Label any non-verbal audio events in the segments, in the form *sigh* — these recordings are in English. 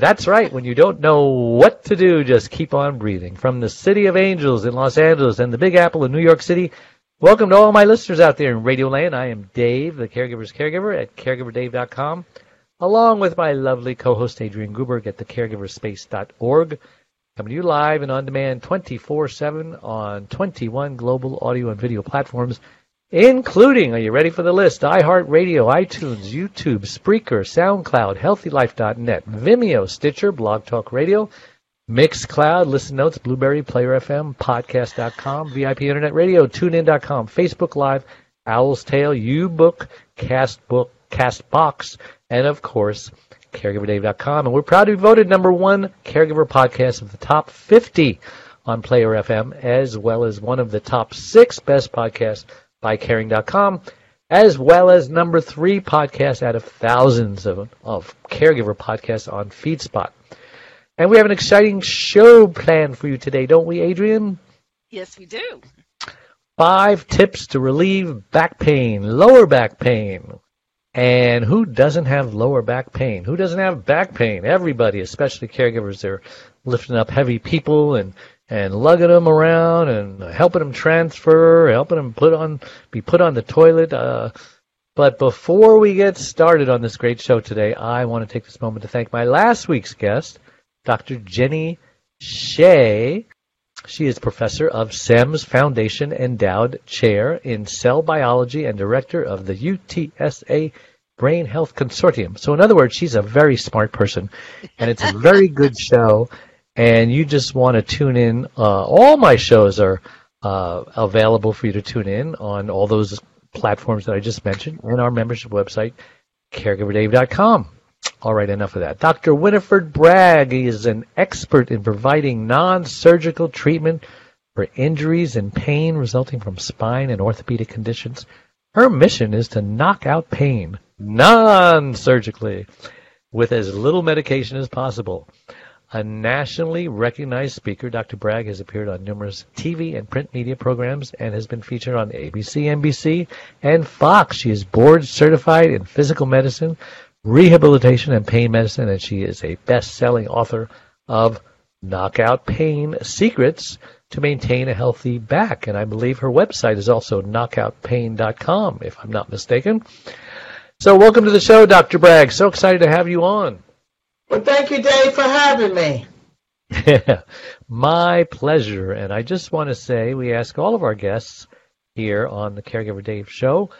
That's right. When you don't know what to do, just keep on breathing. From the City of Angels in Los Angeles and the Big Apple in New York City, welcome to all my listeners out there in Radio Land. I am Dave, the caregiver's caregiver at caregiverdave.com, along with my lovely co-host Adrian Gruberg at thecaregiverspace.org. Coming to you live and on demand 24-7 on 21 global audio and video platforms, including, are you ready for the list? iHeartRadio, iTunes, YouTube, Spreaker, SoundCloud, HealthyLife.net, Vimeo, Stitcher, Blog Talk Radio, Mixcloud, Listen Notes, Blubrry, Player FM, Podcast.com, VIP Internet Radio, TuneIn.com, Facebook Live, Owl's Tale, UBook, Castbook, Castbox, and of course, CaregiverDave.com. And we're proud to be voted number one caregiver podcast of the top 50 on Player FM, as well as one of the top six best podcasts by Caring.com, as well as number three podcast out of thousands of, of caregiver podcasts on FeedSpot. And we have an exciting show planned for you today, don't we, Adrian? Yes, we do. Five tips to relieve back pain, lower back pain. And who doesn't have lower back pain? Who doesn't have back pain? Everybody, especially caregivers, they're lifting up heavy people and and lugging them around and helping them transfer, helping them put on be put on the toilet. Uh, but before we get started on this great show today, I want to take this moment to thank my last week's guest, Dr. Jenny Hsieh. She is professor of Semmes Foundation Endowed Chair in Cell Biology and director of the UTSA Brain Health Consortium. So, in other words, she's a very smart person, and it's a very good show. And you just want to tune in. Uh, all my shows are uh, available for you to tune in on all those platforms that I just mentioned and our membership website, caregiverdave.com. All right, enough of that. Dr. Winifred Bragg is an expert in providing non-surgical treatment for injuries and pain resulting from spine and orthopedic conditions. Her mission is to knock out pain non-surgically with as little medication as possible. A nationally recognized speaker, Dr. Bragg has appeared on numerous TV and print media programs and has been featured on ABC, NBC, and Fox. She is board certified in physical medicine, rehabilitation, and pain medicine, and she is a best-selling author of Knockout Pain Secrets to Maintain a Healthy Back. And I believe her website is also knockoutpain.com, if I'm not mistaken. So welcome to the show, Dr. Bragg. So excited to have you on. Well, thank you, Dave, for having me. My pleasure. And I just want to say we ask all of our guests here on the Caregiver Dave show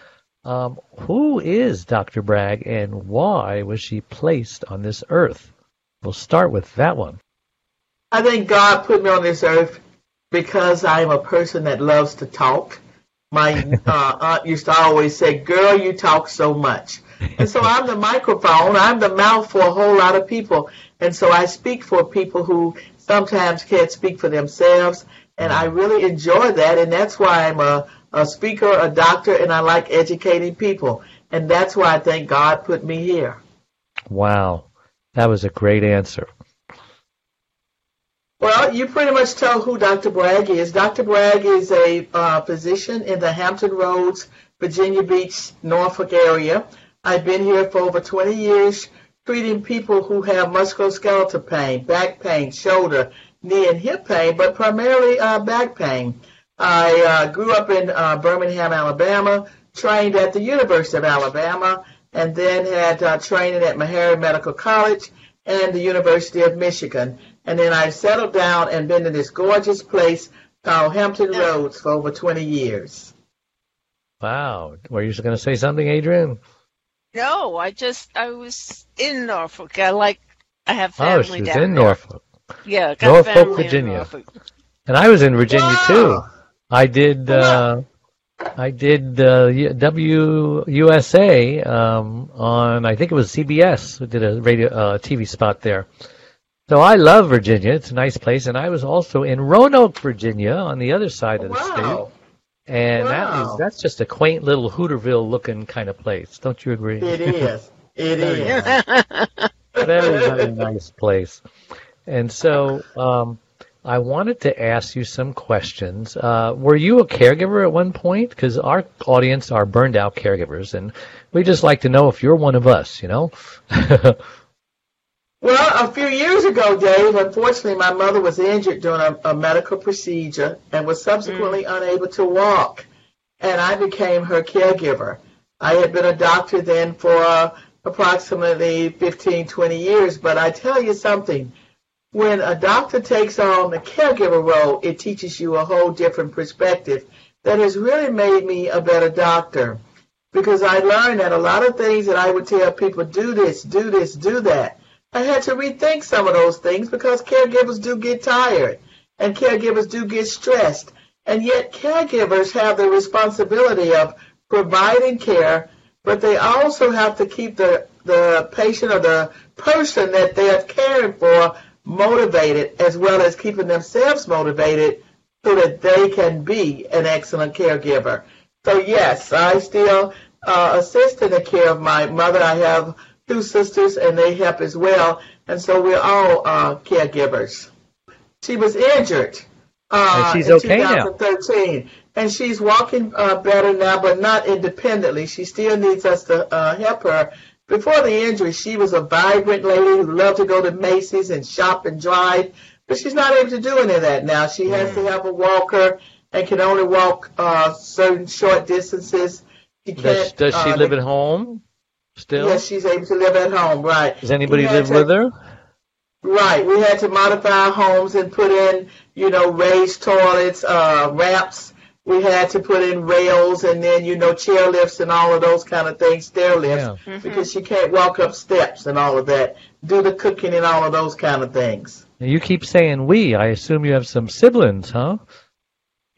um, who is Dr. Bragg and why was she placed on this earth? We'll start with that one. I think God put me on this earth because I'm a person that loves to talk. My *laughs* uh, aunt used to always say, Girl, you talk so much. And so I'm the microphone, I'm the mouth for a whole lot of people. And so I speak for people who sometimes can't speak for themselves. And I really enjoy that. And that's why I'm a, a speaker, a doctor, and I like educating people. And that's why I think God put me here. Wow. That was a great answer. Well, you pretty much tell who Dr. Bragg is. Dr. Bragg is a uh, physician in the Hampton Roads, Virginia Beach, Norfolk area. I've been here for over 20 years treating people who have musculoskeletal pain, back pain, shoulder, knee, and hip pain, but primarily uh, back pain. I uh, grew up in uh, Birmingham, Alabama, trained at the University of Alabama, and then had uh, training at Meharry Medical College and the University of Michigan. And then I settled down and been in this gorgeous place called Hampton Roads for over 20 years. Wow. Were you just going to say something, Adrian? No, I just I was in Norfolk. I like I have Oh, family she was down in there. Norfolk. Yeah, got Norfolk, family in Virginia. Norfolk. And I was in Virginia Wow. too. I did uh, I did uh, WUSA um, on I think it was CBS. We did a radio uh, TV spot there. So I love Virginia. It's a nice place, and I was also in Roanoke, Virginia, on the other side of the state. And Wow. is that's just a quaint little Hooterville looking kind of place. Don't you agree? It is. *laughs* It Very is. very, very nice place. And so um, I wanted to ask you some questions. Uh, were you a caregiver at one point? Because our audience are burned out caregivers, and we just like to know if you're one of us, you know? *laughs* Well, a few years ago, Dave, unfortunately, my mother was injured during a, a medical procedure and was subsequently unable to walk. And I became her caregiver. I had been a doctor then for uh, approximately 15, 20 years. But I tell you something, when a doctor takes on the caregiver role, it teaches you a whole different perspective that has really made me a better doctor. Because I learned that a lot of things that I would tell people, do this, do this, do that. I had to rethink some of those things because caregivers do get tired and caregivers do get stressed. And yet caregivers have the responsibility of providing care, but they also have to keep the, the patient or the person that they are caring for motivated as well as keeping themselves motivated so that they can be an excellent caregiver. So yes, I still uh, assist in the care of my mother. I have two sisters and they help as well. And so we're all uh, caregivers. She was injured uh, And she's in okay now. 2013. And she's walking uh, better now, but not independently. She still needs us to uh, help her. Before the injury, she was a vibrant lady who loved to go to Macy's and shop and drive, but she's not able to do any of that now. She has to have a walker and can only walk uh, certain short distances. She does can't. does she uh, live at home still? Yes, she's able to live at home, right. Does anybody live to- with her? Right. We had to modify our homes and put in, you know, raised toilets, uh, ramps. We had to put in rails and then, you know, chair lifts and all of those kind of things, stair lifts, Yeah. because she can't walk up steps and all of that, do the cooking and all of those kind of things. You keep saying we. I assume you have some siblings, huh?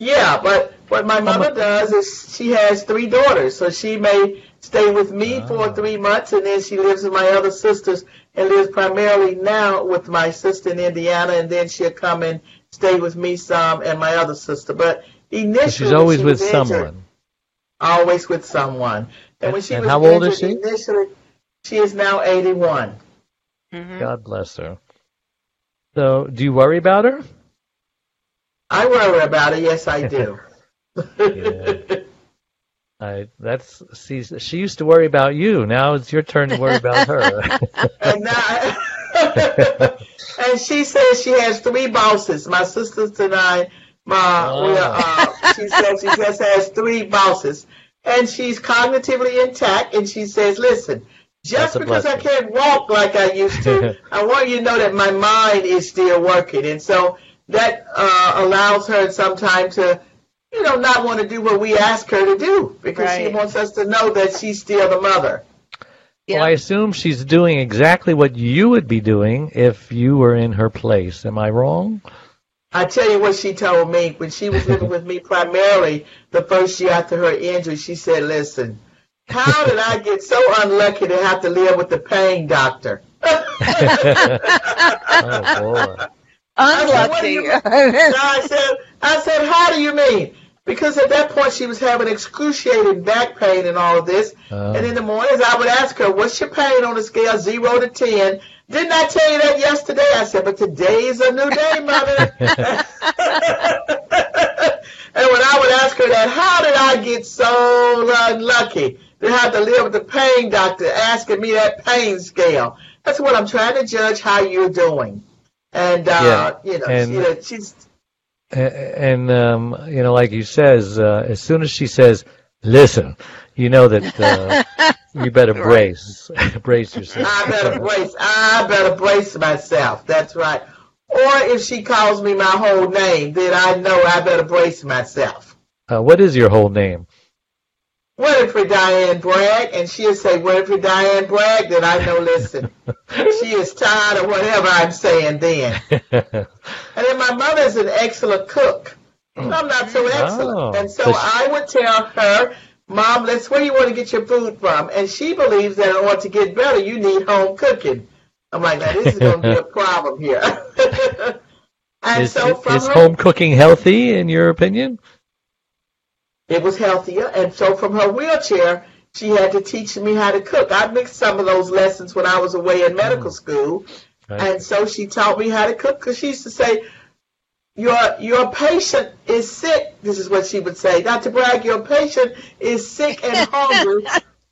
Yeah, but what my mother does is she has three daughters, so she may stay with me Ah. for three months, and then she lives with my other sisters and lives primarily now with my sister in Indiana, and then she'll come and stay with me some and my other sister. But initially, She's when always she with injured- someone. Always with someone. And when she and was how old is she? Initially, she is now 81. Mhm. God bless her. So, do you worry about her? I worry about her. Yes, I do. *laughs* Yeah. I that's see she used to worry about you. Now it's your turn to worry about her. *laughs* and now, *laughs* and she says she has three bosses. My sisters and I, my, we are, uh, she says she just has three bosses, and she's cognitively intact. And she says, "Listen, just because I can't walk like I used to, *laughs* I want you to know that my mind is still working." And so that uh, allows her sometimes to. You know, not want to do what we ask her to do because she wants us to know that she's still the mother. Yeah. Well, I assume she's doing exactly what you would be doing if you were in her place. Am I wrong? I tell you what she told me when she was living with me primarily the first year after her injury. She said, "Listen, how did I get so unlucky to have to live with the pain doctor?" *laughs* *laughs* Oh boy. Unlucky. And I said, "I said, how do you mean?" Because at that point she was having excruciating back pain and all of this. Oh. And in the mornings I would ask her, "What's your pain on a scale zero to ten?" Didn't I tell you that yesterday? I said, "But today is a new day, mother." *laughs* *laughs* And when I would ask her that, how did I get so unlucky to have to live with the pain doctor asking me that pain scale? That's what I'm trying to judge how you're doing. And, uh, you know, and- know, she's, and um, you know, like you says, uh, as soon as she says, "Listen," you know that uh, *laughs* you better brace, *laughs* brace yourself. I better brace, I better brace myself. That's right. Or if she calls me my whole name, then I know I better brace myself. Uh, what is your whole name? Winifred Diane Bragg, and she'll say Winifred Diane Bragg, then I know, listen, *laughs* she is tired of whatever I'm saying then. *laughs* And then my mother's an excellent cook. And I'm not so excellent. Oh. and so So she- I would tell her, Mom, let's where you want to get your food from. And she believes that in order to get better, you need home cooking. I'm like, now this is going to be a *laughs* problem here. and is so from is her, home cooking healthy in your opinion? It was healthier. And so from her wheelchair, she had to teach me how to cook. I mixed some of those lessons when I was away in medical mm. school. Right. And so she taught me how to cook because she used to say, your your patient is sick. This is what she would say. Dr. Bragg, your patient is sick and *laughs* hungry.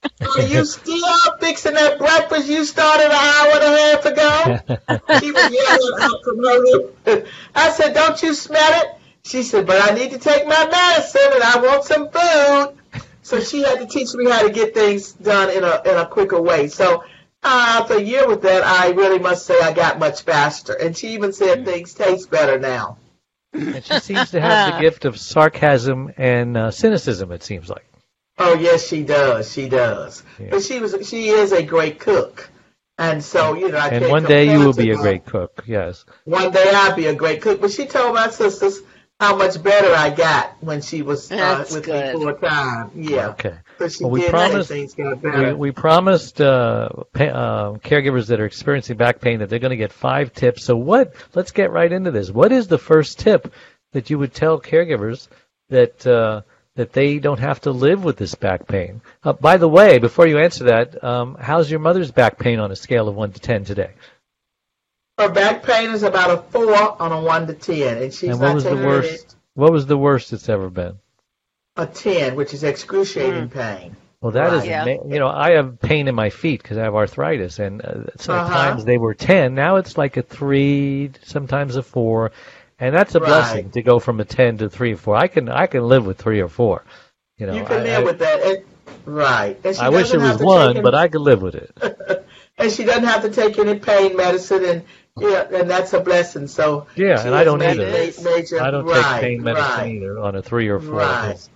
Are you still fixing that breakfast you started an hour and a half ago? *laughs* She was yelling out from her room. *laughs* I said, Don't you smell it? She said, But I need to take my medicine and I want some food. So she had to teach me how to get things done in a in a quicker way. So uh, after a year with that, I really must say I got much faster. And she even said things taste better now. And she seems to have the *laughs* gift of sarcasm and uh, cynicism. It seems like. Oh yes, she does. She does. Yeah. But she was she is a great cook, and so you know I And can't one day you will to be a great cook. Yes. One day I'll be a great cook. But she told my sisters how much better I got when she was uh, with good. me full time. Yeah. Okay. So she Well, we did promised- things got We, better. we promised uh, pa- uh, caregivers that are experiencing back pain that they're going to get five tips. So what? Let's get right into this. What is the first tip that you would tell caregivers that uh, that they don't have to live with this back pain? Uh, by the way, before you answer that, um, how's your mother's back pain on a scale of one to ten today? Her back pain is about a four on a one to ten, and she's and what not was the taking worst? What was the worst it's ever been? a ten, which is excruciating Mm. pain. Well, that is, Right. Yeah. you know, I have pain in my feet because I have arthritis, and uh, sometimes Uh-huh. they were ten. Now it's like a three, sometimes a four, and that's a Right. blessing to go from a ten to three or four. I can I can live with three or four. You know, you can I, live I, with that, and, right? And she I wish it was one, take but I could live with it. *laughs* and she doesn't have to take any pain medicine, and yeah, and that's a blessing. So Yeah, and I don't either. Major, I don't right, take pain medicine right. either on a three or four. Right.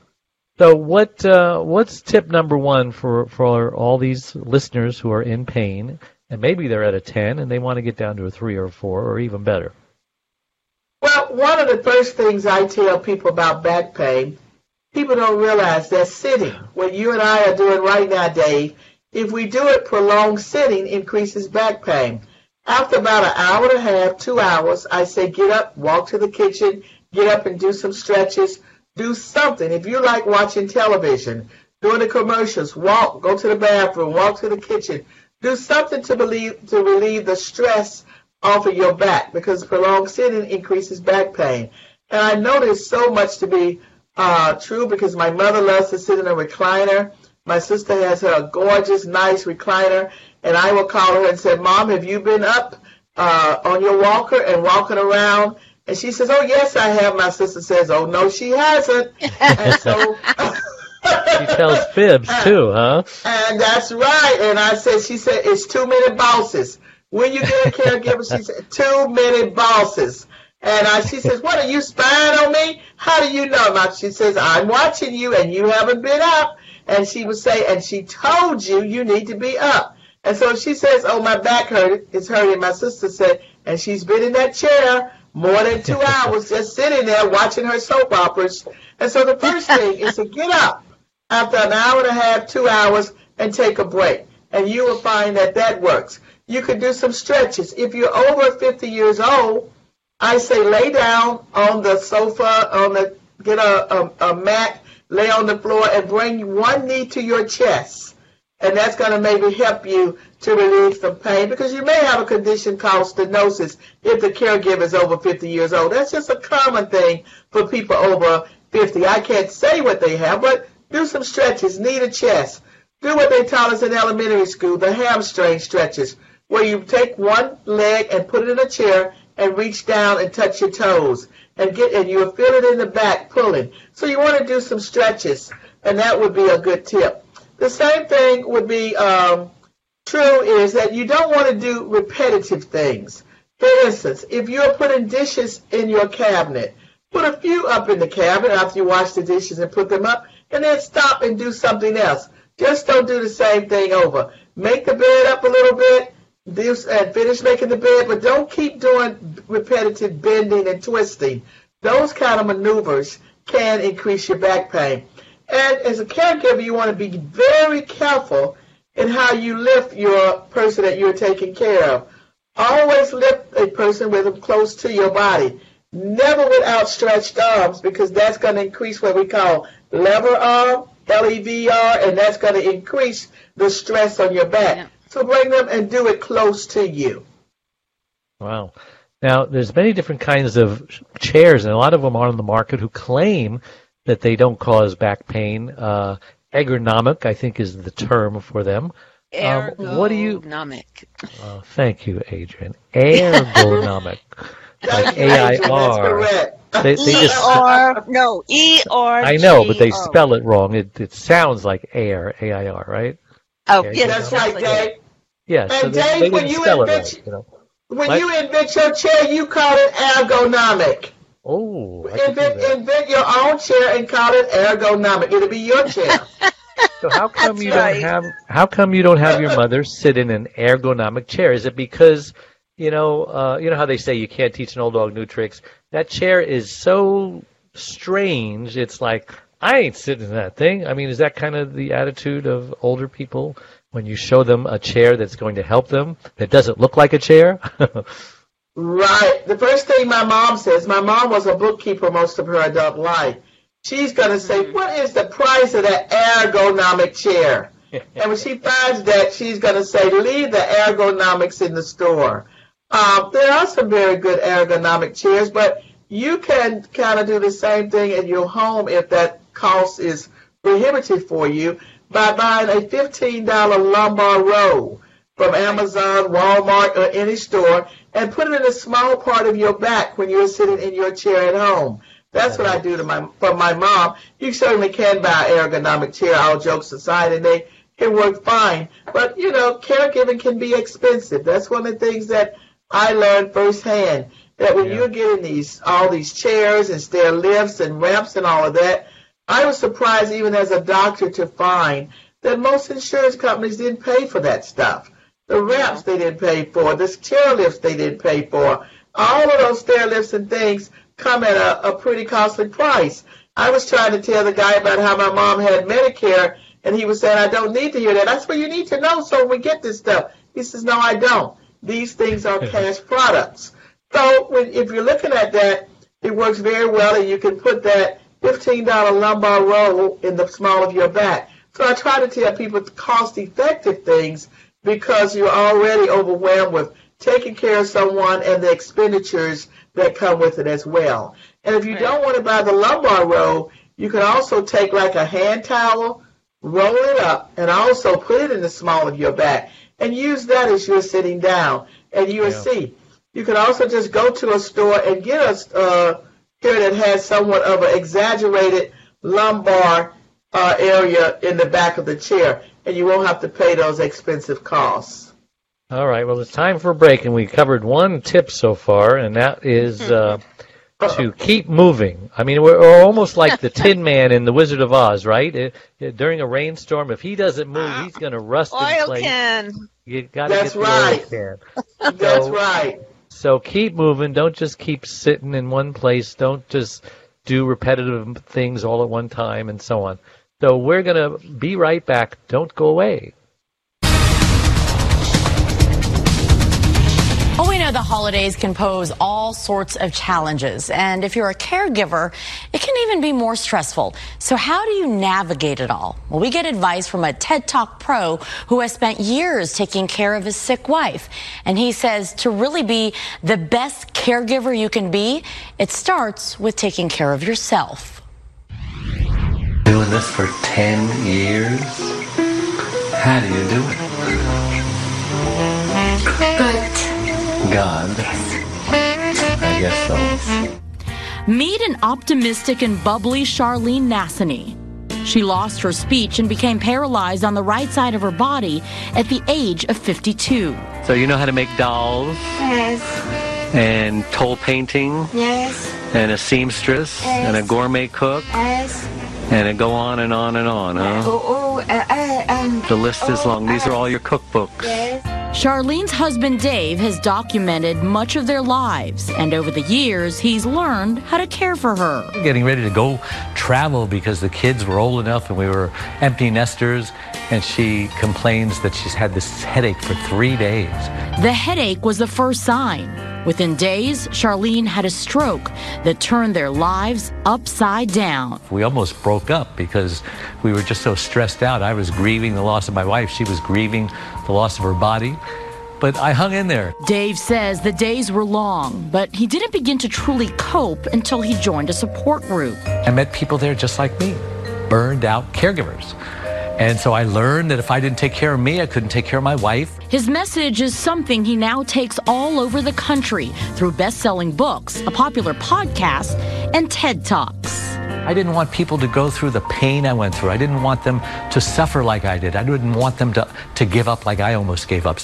So what uh, what's tip number one for for all these listeners who are in pain and maybe they're at a ten and they want to get down to a three or a four or even better? Well, one of the first things I tell people about back pain, people don't realize that sitting, what you and I are doing right now, Dave, if we do it prolonged sitting, increases back pain. After about an hour and a half, two hours, I say get up, walk to the kitchen, get up and do some stretches, do something. If you like watching television, doing the commercials, walk, go to the bathroom, walk to the kitchen, do something to relieve to relieve the stress off of your back because prolonged sitting increases back pain. And I know there's so much to be uh, true because my mother loves to sit in a recliner. My sister has her gorgeous, nice recliner, and I will call her and say, "Mom, have you been up uh, on your walker and walking around?" And she says, "Oh yes, I have." My sister says, "Oh no, she hasn't." *laughs* and so. She tells *laughs* fibs too, huh? And that's right. And I said, she said, it's too many bosses. When you get a caregiver, she said, too many bosses. And I, she says, what are you spying on me? How do you know? And she says, I'm watching you and you haven't been up. And she would say, and she told you you need to be up. And so she says, oh, my back hurt. It's hurting. My sister said, and she's been in that chair more than two *laughs* hours just sitting there watching her soap operas. And so the first *laughs* thing is to get up after an hour and a half, two hours, and take a break. And you will find that that works. You could do some stretches. If you're over 50 years old, I say lay down on the sofa, on the get a, a, a mat, lay on the floor, and bring one knee to your chest. And that's going to maybe help you to relieve some pain because you may have a condition called stenosis if the caregiver is over 50 years old. That's just a common thing for people over 50. I can't say what they have, but do some stretches, knee to chest. Do what they taught us in elementary school, the hamstring stretches, where you take one leg and put it in a chair and reach down and touch your toes and get and you'll feel it in the back pulling. So you want to do some stretches, and that would be a good tip. The same thing would be um, true is that you don't want to do repetitive things. For instance, if you're putting dishes in your cabinet, put a few up in the cabinet after you wash the dishes and put them up, and then stop and do something else. Just don't do the same thing over. Make the bed up a little bit, do, and finish making the bed, but don't keep doing repetitive bending and twisting. Those kind of maneuvers can increase your back pain. And as a caregiver, you want to be very careful in how you lift your person that you're taking care of. Always lift a person with them close to your body. Never with outstretched arms because that's going to increase what we call lever arm, L-E-V-R, and that's going to increase the stress on your back. Yeah. So bring them and do it close to you. Wow. Now, there's many different kinds of chairs, and a lot of them are on the market who claim that they don't cause back pain. Uh, ergonomic, I think, is the term for them. Um, what do you- Ergonomic. Uh, thank you, Adrian. Ergonomic, *laughs* like Thank you, Adrian. That's A-I-R. They, they E just, R no E R. I know, but they spell it wrong. It, it sounds like air, A-I-R, right? Oh Yeah, yes, That's right, Dave. Yeah, so And they, Dave, they when you invent- right. You know? When What? you invent your chair, you call it ergonomic. Oh, I could do Invent, invent your own chair and call it ergonomic. It'll be your chair. *laughs* So how come That's you right. don't have how come you don't have your mother sit in an ergonomic chair? Is it because you know uh, you know how they say you can't teach an old dog new tricks? That chair is so strange. It's like I ain't sitting in that thing. I mean, is that kind of the attitude of older people when you show them a chair that's going to help them that doesn't look like a chair? *laughs* right. The first thing my mom says, my mom was a bookkeeper most of her adult life. She's going to say, what is the price of that ergonomic chair? *laughs* And when she finds that, she's going to say, leave the ergonomics in the store. Um, there are some very good ergonomic chairs, but you can kind of do the same thing in your home if that cost is prohibitive for you by buying a $15 lumbar roll from Amazon, Walmart, or any store and put it in a small part of your back when you're sitting in your chair at home. That's what I do to my for my mom. You certainly can buy an ergonomic chair, all jokes aside, and they can work fine. But you know, caregiving can be expensive. That's one of the things that I learned firsthand. That when Yeah. you're getting these all these chairs and stair lifts and ramps and all of that, I was surprised even as a doctor to find that most insurance companies didn't pay for that stuff. The ramps they didn't pay for, the chair lifts they didn't pay for. All of those stair lifts and things come at a, a pretty costly price. I was trying to tell the guy about how my mom had Medicare, and he was saying, I don't need to hear that. That's what you need to know so when we get this stuff. He says, No, I don't. These things are cash products. So when, if you're looking at that, it works very well, and you can put that $15 lumbar roll in the small of your back. So I try to tell people cost-effective things because you're already overwhelmed with taking care of someone and the expenditures that come with it as well. And if you Right. don't want to buy the lumbar roll, you can also take like a hand towel, roll it up, and also put it in the small of your back and use that as you're sitting down. And you will Yeah. see. You can also just go to a store and get a uh, chair that has somewhat of an exaggerated lumbar uh, area in the back of the chair, and you won't have to pay those expensive costs. All right. Well, it's time for a break, and we covered one tip so far, and that is uh, *laughs* to keep moving. I mean, we're, we're almost like the Tin Man in The Wizard of Oz, right? It, it- during a rainstorm, if he doesn't move, he's going to rust in Oil place. can. You got to That's get the right. oil can. *laughs* That's So- right. So keep moving. Don't just keep sitting in one place. Don't just do repetitive things all at one time and so on. So we're going to be right back. Don't go away. Well, we know the holidays can pose all sorts of challenges. And if you're a caregiver, it can even be more stressful. So how do you navigate it all? Well, we get advice from a TED Talk pro who has spent years taking care of his sick wife. And he says to really be the best caregiver you can be, it starts with taking care of yourself. Doing this for 10 years? How do you do it? Good. God. I guess so. Meet an optimistic and bubbly Charlene Nassaney. She lost her speech and became paralyzed on the right side of her body at the age of 52. So you know how to make dolls Yes. and toll painting Yes. and a seamstress and a gourmet cook Yes. And it go on and on and on, huh? Oh, oh, uh, uh, um. The list is oh, long. These are uh, all your cookbooks. Yes. Charlene's husband Dave has documented much of their lives, and over the years, he's learned how to care for her. getting ready to go travel because the kids were old enough and we were empty nesters. And she complains that she's had this headache for three days. The headache was the first sign. Within days, Charlene had a stroke that turned their lives upside down. We almost broke up because we were just so stressed out. I was grieving the loss of my wife. She was grieving the loss of her body. But I hung in there. Dave says the days were long, but he didn't begin to truly cope until he joined a support group. I met people there just like me, burned out caregivers. And so I learned that if I didn't take care of me, I couldn't take care of my wife. His message is something he now takes all over the country through best selling books, a popular podcast, and TED Talks. I didn't want people to go through the pain I went through. I didn't want them to suffer like I did. I didn't want them to, to give up like I almost gave up.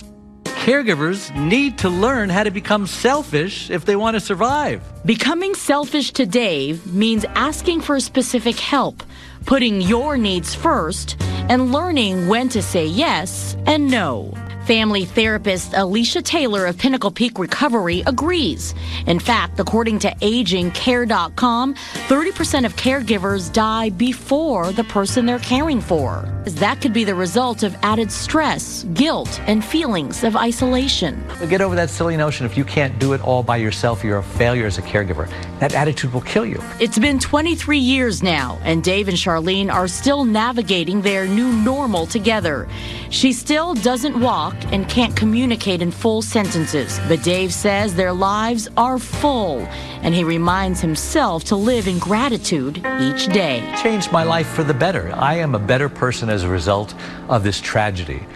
Caregivers need to learn how to become selfish if they want to survive. Becoming selfish to Dave means asking for specific help, putting your needs first, and learning when to say yes and no. Family therapist Alicia Taylor of Pinnacle Peak Recovery agrees. In fact, according to agingcare.com, 30% of caregivers die before the person they're caring for. That could be the result of added stress, guilt, and feelings of isolation. Get over that silly notion if you can't do it all by yourself, you're a failure as a caregiver. That attitude will kill you. It's been 23 years now, and Dave and Charlene are still navigating their new normal together. She still doesn't walk and can't communicate in full sentences, but Dave says their lives are full, and he reminds himself to live in gratitude each day. Changed my life for the better. I am a better person as a result of this tragedy.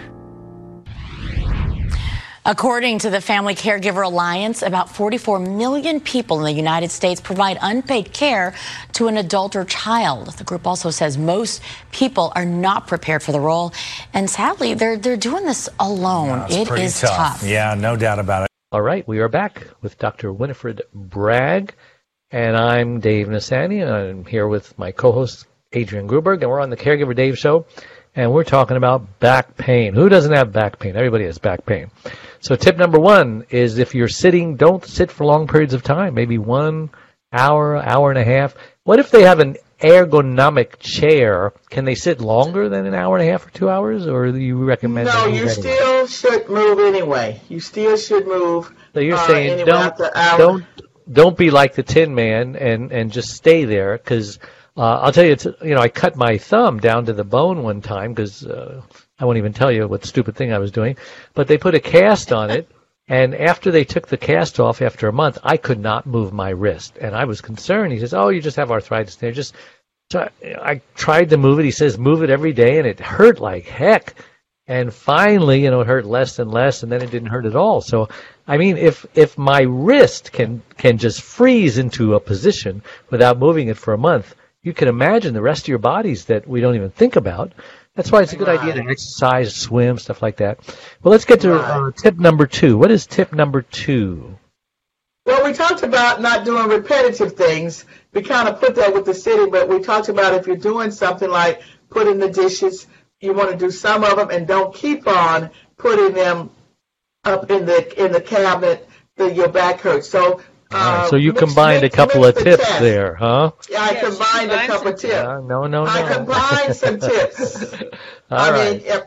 According to the Family Caregiver Alliance, about 44 million people in the United States provide unpaid care to an adult or child. The group also says most people are not prepared for the role, and sadly, they're they're doing this alone. No, it's it pretty is tough. Yeah, no doubt about it. All right, we are back with Dr. Winifred Bragg, and I'm Dave Nassaney, and I'm here with my co-host Adrian Gruberg, and we're on the Caregiver Dave Show, and we're talking about back pain. Who doesn't have back pain? Everybody has back pain. So tip number one is if you're sitting, don't sit for long periods of time, maybe one hour, hour and a half. What if they have an ergonomic chair? Can they sit longer than an hour and a half or two hours, or do you recommend? No, you still should move anyway. You still should move. So you're uh, saying anyway don't don't don't be like the Tin Man and and just stay there because uh, I'll tell you, it's, you know, I cut my thumb down to the bone one time because uh, I won't even tell you what stupid thing I was doing, but they put a cast on it. And after they took the cast off after a month, I could not move my wrist, and I was concerned. He says, "Oh, you just have arthritis there." Just so I, I tried to move it. He says, "Move it every day," and it hurt like heck. And finally, you know, it hurt less and less, and then it didn't hurt at all. So, I mean, if if my wrist can can just freeze into a position without moving it for a month, you can imagine the rest of your bodies that we don't even think about. That's why it's a good idea to exercise, swim, stuff like that. Well, let's get to uh, tip number two. What is tip number two? Well, we talked about not doing repetitive things. We kind of put that with the sitting, but we talked about if you're doing something like putting the dishes, you want to do some of them and don't keep on putting them up in the in the cabinet that your back hurts. So, right, uh, so you mix- combined mix- a couple mix of the tips test. there, huh? Yeah, I Yes, she combined a couple of tips. Uh, no, no, no. I combined some tips. *laughs* All I right. mean, if,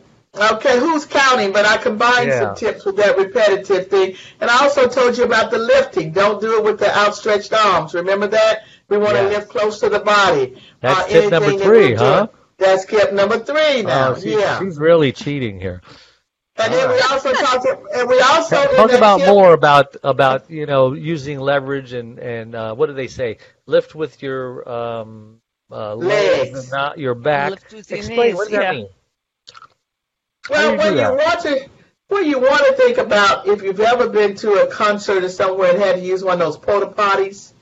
okay, who's counting? But I combined Yeah. some tips with that repetitive thing. And I also told you about the lifting. Don't do it with the outstretched arms. Remember that? We want to lift close to the body. That's Uh, tip number anything that three, we're huh? doing. That's tip number three now. Oh, she's, yeah. she's really cheating here. And then we also talked. And we also in Talk about tip- more about about you know using leverage and and uh, what do they say? Lift with your um, uh, legs, Legs. not your back. Lift with your Explain knees, what does that mean? Well, do you when you that? want to, when you want to think about if you've ever been to a concert or somewhere and had to use one of those porta potties.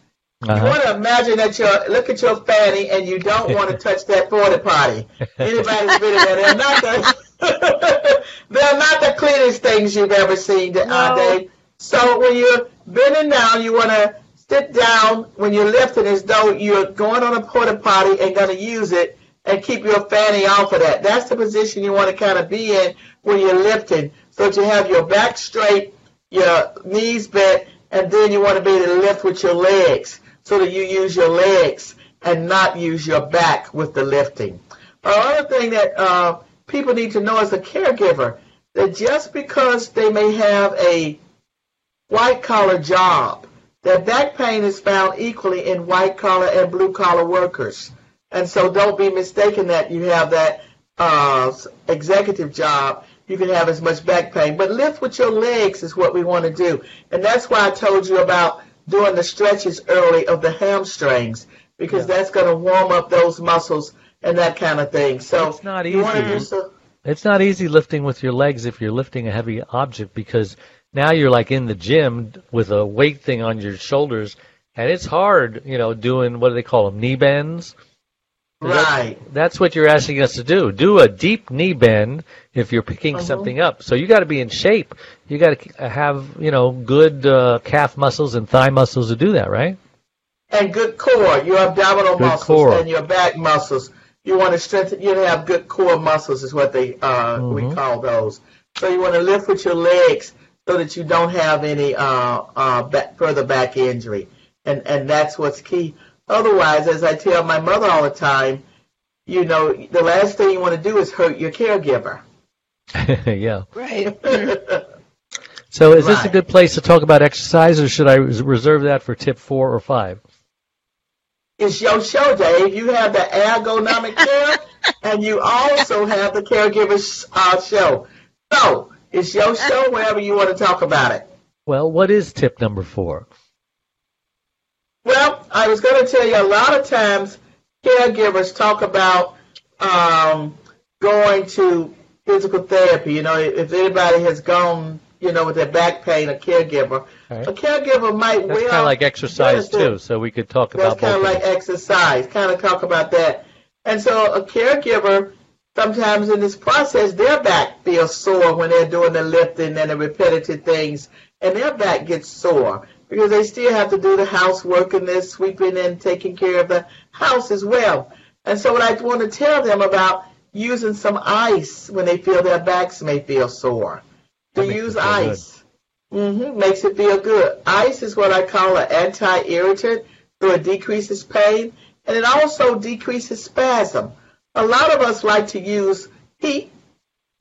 You Uh-huh. want to imagine that you look at your fanny and you don't want to *laughs* touch that porta potty. Anybody's been there? They're not the *laughs* they're not the cleanest things you've ever seen, uh, No. Dave. So when you're bending down, you want to sit down when you're lifting as though you're going on a porta potty and going to use it, and keep your fanny off of that. That's the position you want to kind of be in when you're lifting, so that you have your back straight, your knees bent, and then you want to be able to lift with your legs so that you use your legs and not use your back with the lifting. Another thing that uh, people need to know as a caregiver, that just because they may have a white collar job, that back pain is found equally in white collar and blue collar workers. And so don't be mistaken that you have that uh, executive job, you can have as much back pain. But lift with your legs is what we want to do. And that's why I told you about doing the stretches early of the hamstrings because Yeah. that's going to warm up those muscles and that kind of thing. So It's not you want to easy. It's not easy lifting with your legs if you're lifting a heavy object because now you're like in the gym with a weight thing on your shoulders, and it's hard, you know, doing what do they call them, knee bends. Right. That's what you're asking us to do. Do a deep knee bend if you're picking Uh-huh. something up. So you got to be in shape. You got to have, you know, good uh, calf muscles and thigh muscles to do that, right? and good core, your abdominal Good muscles core. and your back muscles. You want to strengthen. You have good core muscles, is what they uh, we Mhm. call those. So you want to lift with your legs so that you don't have any uh, uh, back, further back injury, and and that's what's key. Otherwise, as I tell my mother all the time, you know, the last thing you want to do is hurt your caregiver. *laughs* yeah. Right. *laughs* So is this a good place to talk about exercise, or should I reserve that for tip four or five? It's your show, Dave. You have the ergonomic *laughs* chair, and you also have the caregiver's uh, show. So it's your show wherever you want to talk about it. Well, what is tip number four? Well, I was going to tell you a lot of times caregivers talk about um, going to physical therapy. You know, if anybody has gone, you know, with their back pain, a caregiver, Right. a caregiver might That's well kind of like exercise benefit. too, so we could talk That's about kind of like them. exercise. Kind of talk about that. And so a caregiver, sometimes in this process, their back feels sore when they're doing the lifting and the repetitive things, and their back gets sore because they still have to do the housework and they're sweeping and taking care of the house as well. And so what I want to tell them about using some ice when they feel their backs may feel sore. To use it feel good. ice hmm makes it feel good. Ice is what I call an anti-irritant, so it decreases pain, and it also decreases spasm. A lot of us like to use heat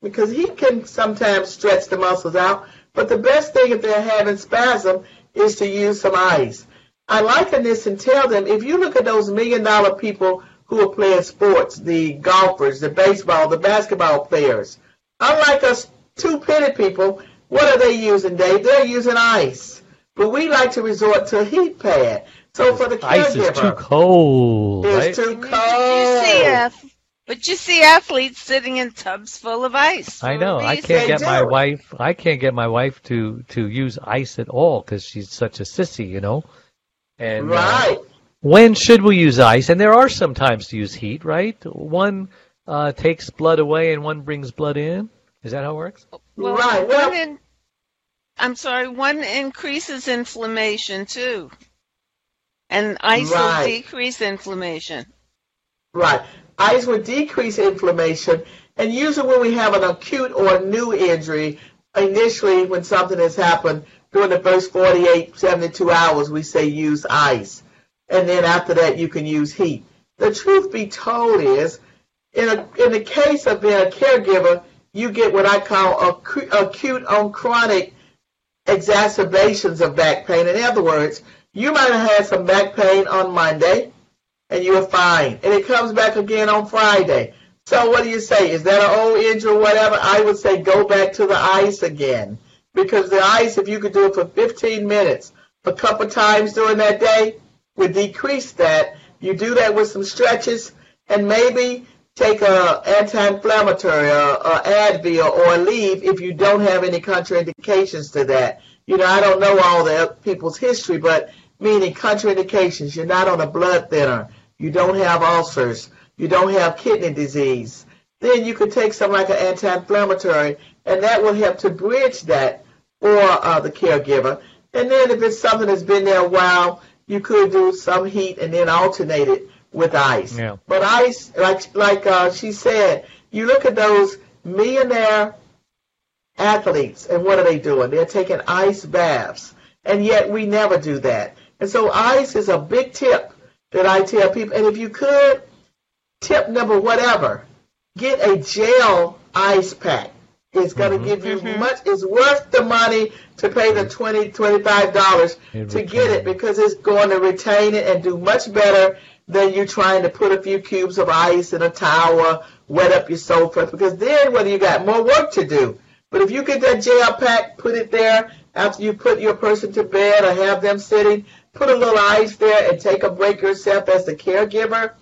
because heat can sometimes stretch the muscles out, but the best thing if they're having spasm is to use some ice. I liken this and tell them if you look at those million dollar people who are playing sports, the golfers, the baseball, the basketball players, unlike us two penny people, what are they using, Dave? They're using ice. But we like to resort to a heat pad. So for the Ice is too caregiver, cold, right? it's too But you see, cold. but you see athletes sitting in tubs full of ice. I know. a I reason. can't get my do. wife. I can't get my wife to to use ice at all because she's such a sissy, you know. And uh, Right. when should we use ice? And there are some times to use heat, right? One uh, takes blood away and one brings blood in. Is that how it works? Well, Right, well- one in, I'm sorry, one increases inflammation too. And ice Right. will decrease inflammation. Right. Ice will decrease inflammation, and usually when we have an acute or new injury, initially when something has happened during the first 48, 72 hours, we say use ice. And then after that, you can use heat. The truth be told is, in, a, in the case of being a caregiver, you get what I call acu- acute on chronic exacerbations of back pain. In other words, you might have had some back pain on Monday, and you are fine. And it comes back again on Friday. So what do you say? Is that an old injury or whatever? I would say go back to the ice again. Because the ice, if you could do it for 15 minutes a couple times during that day, would decrease that. You do that with some stretches and maybe take a anti-inflammatory or, or Advil or Aleve if you don't have any contraindications to that. You know, I don't know all the people's history, but meaning contraindications. You're not on a blood thinner. You don't have ulcers. You don't have kidney disease. Then you could take something like an anti-inflammatory, and that will help to bridge that for uh, the caregiver. And then if it's something that's been there a while, you could do some heat and then alternate it with ice. Yeah. But ice, like like uh, she said, you look at those millionaire athletes, and what are they doing? They're taking ice baths, and yet we never do that. And so ice is a big tip that I tell people. And if you could, tip number whatever, get a gel ice pack. It's going to Mhm. give you much. It's worth the money to pay the twenty, twenty-five dollars to get it because it's going to retain it and do much better than you trying to put a few cubes of ice in a towel, wet up your sofa. Because then, whether you got more work to do. But if you get that gel pack, put it there after you put your person to bed or have them sitting. Put a little ice there and take a break yourself as the caregiver.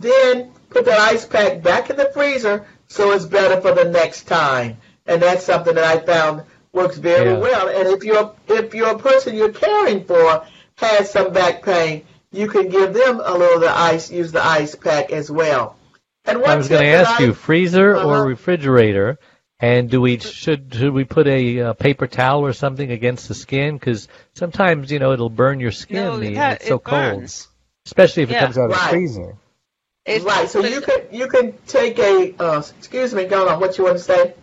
Then put that ice pack back in the freezer so it's better for the next time. And that's something that I found works very Yeah. well. And if you're if your person you're caring for has some back pain, you can give them a little of the ice, use the ice pack as well. And I was going to ask I- you, freezer Uh-huh. or refrigerator? And do we should should we put a uh, paper towel or something against the skin? Because sometimes you know it'll burn your skin. No, the, it, it's so it cold, burns. especially if it comes out of the freezer. It- right. So but- you can you can take a uh, excuse me, go on. What you want to say?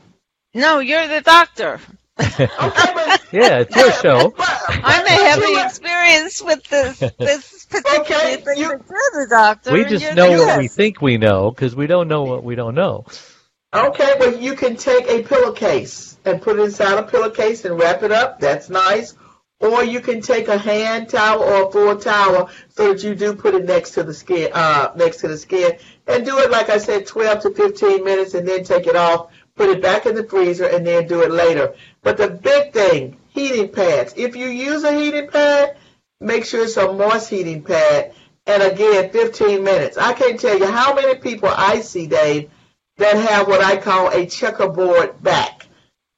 No, you're the doctor. Okay, but *laughs* Yeah, it's your *laughs* show. I'm a but heavy experience with this this *laughs* particular Okay, thing. you- but you're the doctor. We and just know what we think we know because we don't know what we don't know. Okay, well, you can take a pillowcase and put it inside a pillowcase and wrap it up. That's nice. Or you can take a hand towel or a full towel so that you do put it next to the skin, uh, next to the skin, and do it like I said, 12 to 15 minutes, and then take it off, put it back in the freezer, and then do it later. But the big thing, heating pads. If you use a heating pad, make sure it's a moist heating pad. And again, 15 minutes. I can't tell you how many people I see, Dave, that have what I call a checkerboard back.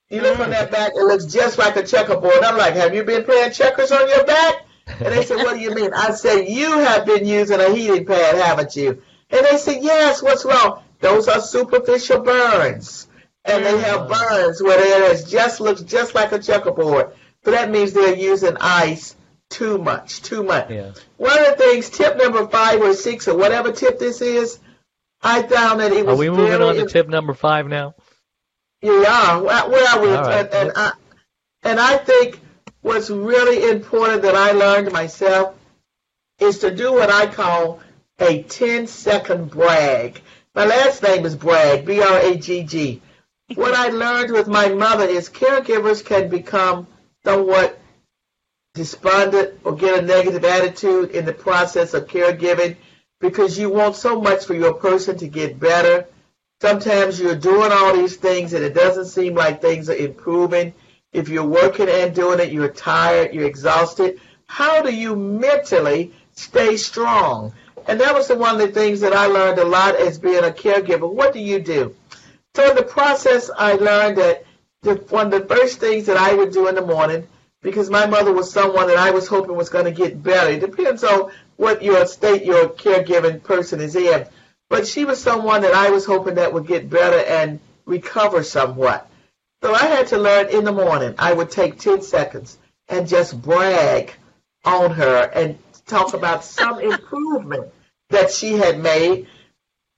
You look on that back, it looks just like a checkerboard. I'm like, have you been playing checkers on your back? And they said, what do you mean? I said, you have been using a heating pad, haven't you? And they said, yes, what's wrong? Those are superficial burns. And they have mm. burns where it is just looks just like a checkerboard. So that means they're using ice too much, too much. Yeah. One of the things, tip number five or six or whatever tip this is, I found that it was Are we moving on to tip number five now? yeah, where, are we? Right. And, and I and I think what's really important that I learned myself is to do what I call a 10 second brag. My last name is Bragg, B R A G G. What I learned with my mother is caregivers can become somewhat despondent or get a negative attitude in the process of caregiving because you want so much for your person to get better. Sometimes you're doing all these things and it doesn't seem like things are improving. If you're working and doing it, you're tired, you're exhausted. How do you mentally stay strong? And that was one of the things that I learned a lot as being a caregiver. What do you do? So in the process, I learned that the, one of the first things that I would do in the morning, because my mother was someone that I was hoping was going to get better. It depends on what your state your caregiving person is in. But she was someone that I was hoping that would get better and recover somewhat. So I had to learn in the morning. I would take 10 seconds and just brag on her and talk about some improvement that she had made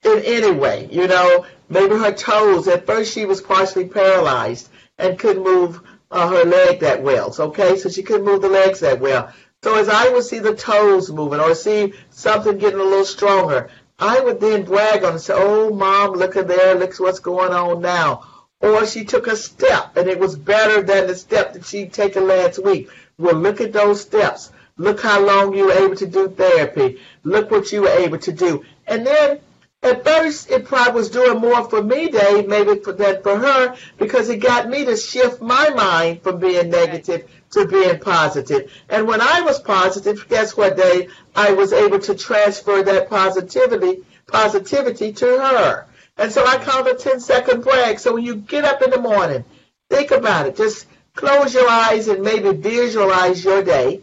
in any way. You know, maybe her toes. At first, she was partially paralyzed and couldn't move uh, her leg that well. Okay, so she couldn't move the legs that well. So as I would see the toes moving or see something getting a little stronger, I would then brag on and say, "Oh, mom, look at there. Look what's going on now." Or she took a step and it was better than the step that she'd taken last week. Well, look at those steps. Look how long you were able to do therapy. Look what you were able to do. And then at first, it probably was doing more for me, Dave, maybe for than for her, because it got me to shift my mind from being negative to being positive. And when I was positive, guess what, Dave? I was able to transfer that positivity positivity to her. And so I call it a 10 second brag. So when you get up in the morning, think about it. Just close your eyes and maybe visualize your day.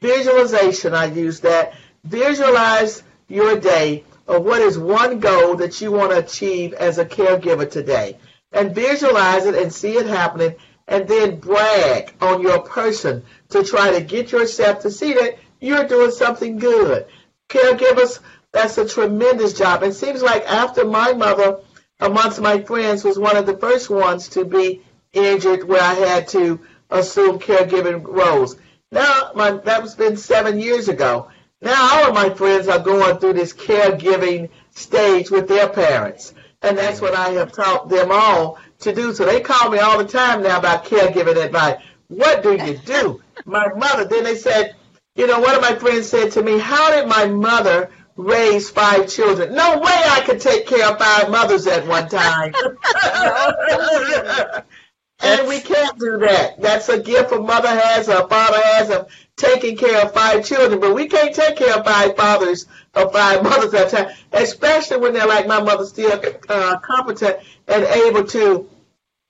Visualization, I use that. Visualize your day of what is one goal that you want to achieve as a caregiver today. And visualize it and see it happening and then brag on your person to try to get yourself to see that you're doing something good. Caregivers, that's a tremendous job. It seems like after my mother, amongst my friends, was one of the first ones to be injured where I had to assume caregiving roles. Now, my, that was been seven years ago. Now all of my friends are going through this caregiving stage with their parents. And that's what I have taught them all to do. So they call me all the time now about caregiving advice. What do you do? My mother, then they said, you know, one of my friends said to me, how did my mother raise five children? No way I could take care of five mothers at one time. *laughs* *laughs* and we can't do that. That's a gift a mother has, a father has of taking care of five children, but we can't take care of five fathers or five *laughs* mothers at a time, especially when they're like my mother, still uh, competent and able to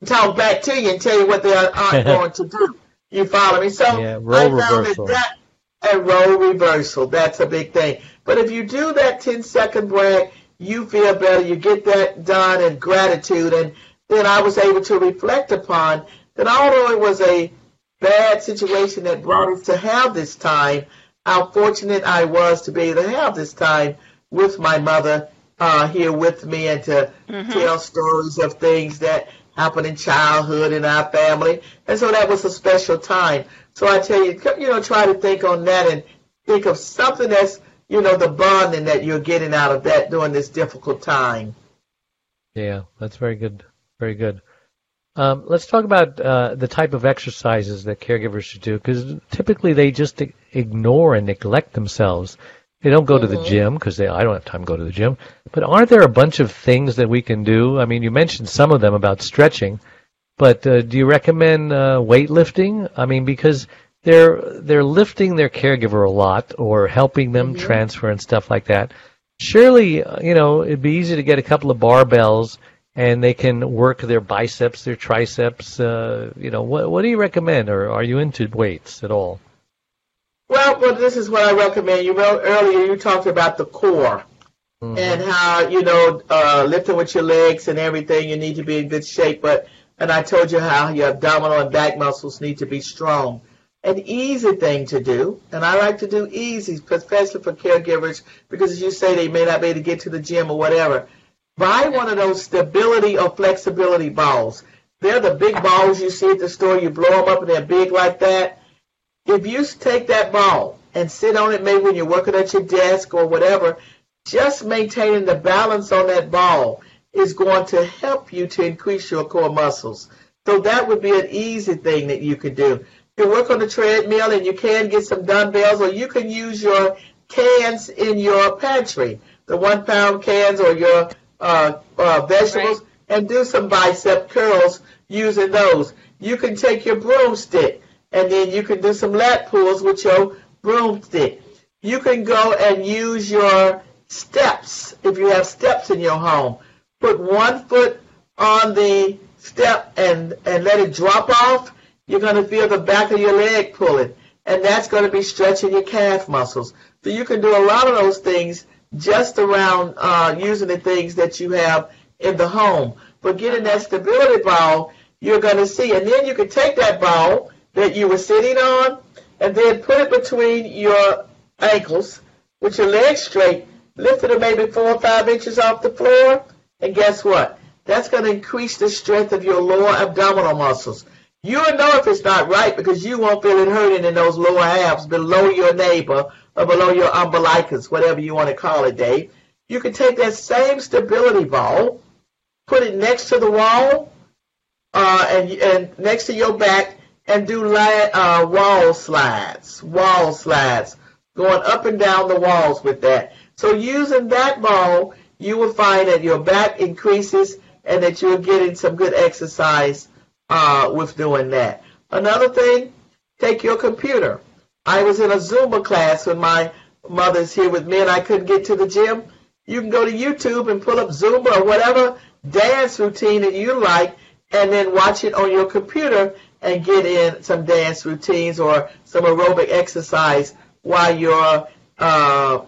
talk back to you and tell you what they are, aren't *laughs* going to do. You follow me? So Yeah, role I found reversal. that that a role reversal. That's a big thing. But if you do that 10 second break, you feel better. You get that done and gratitude. And then I was able to reflect upon that although it was a bad situation that brought us to have this time, how fortunate I was to be able to have this time with my mother uh, here with me and to tell stories of things that happened in childhood in our family. And so that was a special time. So I tell you, you know, try to think on that and think of something that's, you know, the bonding that you're getting out of that during this difficult time. Yeah, that's very good. Very good. Um, let's talk about uh, the type of exercises that caregivers should do because typically they just ignore and neglect themselves. They don't go to the gym because I don't have time to go to the gym. But aren't there a bunch of things that we can do? I mean, you mentioned some of them about stretching, but uh, do you recommend uh, weightlifting? I mean, because they're they're lifting their caregiver a lot or helping them transfer and stuff like that. Surely, uh, you know, it'd be easy to get a couple of barbells and they can work their biceps, their triceps. Uh, you know, what what do you recommend, or are you into weights at all? Well, well, this is what I recommend. You wrote earlier, you talked about the core and how, you know, uh, lifting with your legs and everything, you need to be in good shape. But, and I told you how your abdominal and back muscles need to be strong. An easy thing to do, and I like to do easy, especially for caregivers, because as you say, they may not be able to get to the gym or whatever. Buy one of those stability or flexibility balls. They're the big balls you see at the store. You blow them up and they're big like that if you take that ball and sit on it maybe when you're working at your desk or whatever, just maintaining the balance on that ball is going to help you to increase your core muscles. So that would be an easy thing that you could do. You work on the treadmill and you can get some dumbbells or you can use your cans in your pantry, the one pound cans or your uh, uh, vegetables and do some bicep curls using those. You can take your broomstick and then you can do some lat pulls with your broomstick. You can go and use your steps if you have steps in your home. Put one foot on the step and, and let it drop off. You're going to feel the back of your leg pulling, and that's going to be stretching your calf muscles. So you can do a lot of those things just around uh, using the things that you have in the home. But getting that stability ball, you're going to see. And then you can take that ball that you were sitting on and then put it between your ankles with your legs straight, lift it maybe four or five inches off the floor, and guess what? That's going to increase the strength of your lower abdominal muscles. You'll know if it's not right because you won't feel it hurting in those lower halves below your neighbor or below your umbilicus, whatever you want to call it, Dave. You can take that same stability ball, put it next to the wall, uh, and, and next to your back, and do li- uh, wall slides, wall slides, going up and down the walls with that. So using that ball, you will find that your back increases and that you're getting some good exercise uh, with doing that. Another thing, take your computer. I was in a Zumba class when my mother's here with me and I couldn't get to the gym. You can go to YouTube and pull up Zumba or whatever dance routine that you like and then watch it on your computer and get in some dance routines or some aerobic exercise while your uh,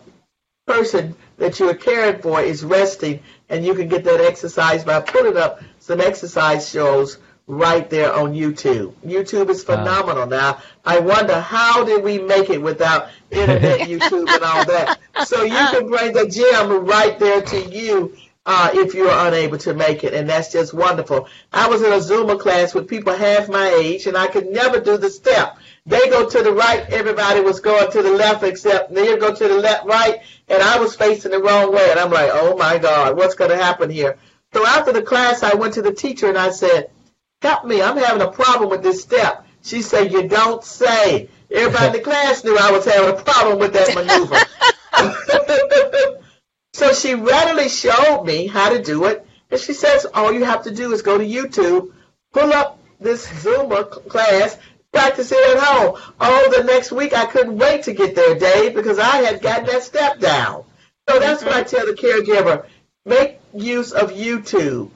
person that you're caring for is resting and you can get that exercise by putting up some exercise shows right there on YouTube. YouTube is phenomenal now. I wonder how did we make it without internet, *laughs* YouTube, and all that. So you can bring the gym right there to you uh, if you're unable to make it, and that's just wonderful. I was in a Zumba class with people half my age, and I could never do the step. They go to the right, everybody was going to the left, except they go to the left, right, and I was facing the wrong way, and I'm like, oh my God, what's going to happen here? So after the class, I went to the teacher and I said, help me, I'm having a problem with this step. She said, you don't say. Everybody in the *laughs* class knew I was having a problem with that maneuver. *laughs* so she readily showed me how to do it. And she says, all you have to do is go to YouTube, pull up this Zumba class, practice it at home. Oh, the next week I couldn't wait to get there, Dave, because I had gotten that step down. So that's what I tell the caregiver. Make use of YouTube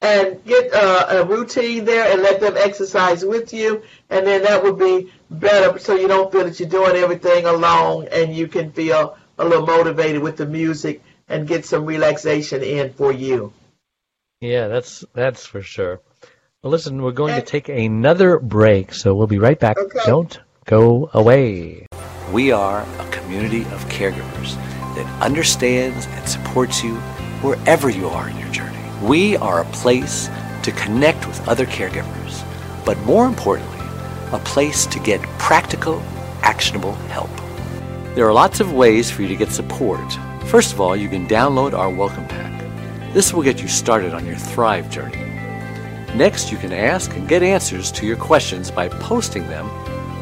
and get uh, a routine there and let them exercise with you. And then that would be better so you don't feel that you're doing everything alone and you can feel a little motivated with the music and get some relaxation in for you. Yeah, that's that's for sure. Well, listen, we're going to take another break, so we'll be right back. Okay. Don't go away. We are a community of caregivers that understands and supports you wherever you are in your journey. We are a place to connect with other caregivers, but more importantly, a place to get practical, actionable help. There are lots of ways for you to get support. First of all, you can download our welcome pack. This will get you started on your Thrive journey. Next, you can ask and get answers to your questions by posting them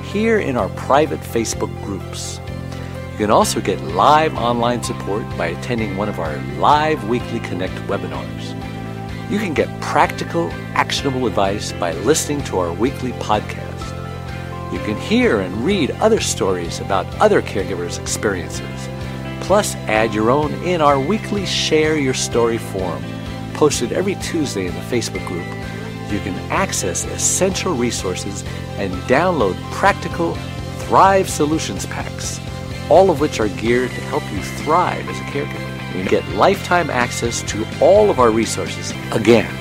here in our private Facebook groups. You can also get live online support by attending one of our live weekly Connect webinars. You can get practical, actionable advice by listening to our weekly podcast. You can hear and read other stories about other caregivers' experiences. Plus, add your own in our weekly Share Your Story forum, posted every Tuesday in the Facebook group. You can access essential resources and download practical Thrive Solutions packs, all of which are geared to help you thrive as a caregiver. You get lifetime access to all of our resources. Again,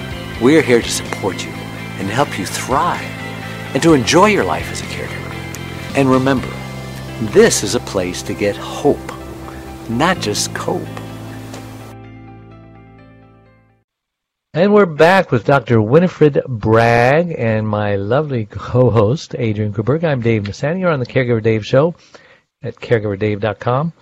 we're here to support you and help you thrive and to enjoy your life as a caregiver. And remember, this is a place to get hope, not just cope. And we're back with Dr. Winifred Bragg and my lovely co-host, Adrian Kuberg. I'm Dave Nassaney. You're on the Caregiver Dave Show at caregiverdave.com.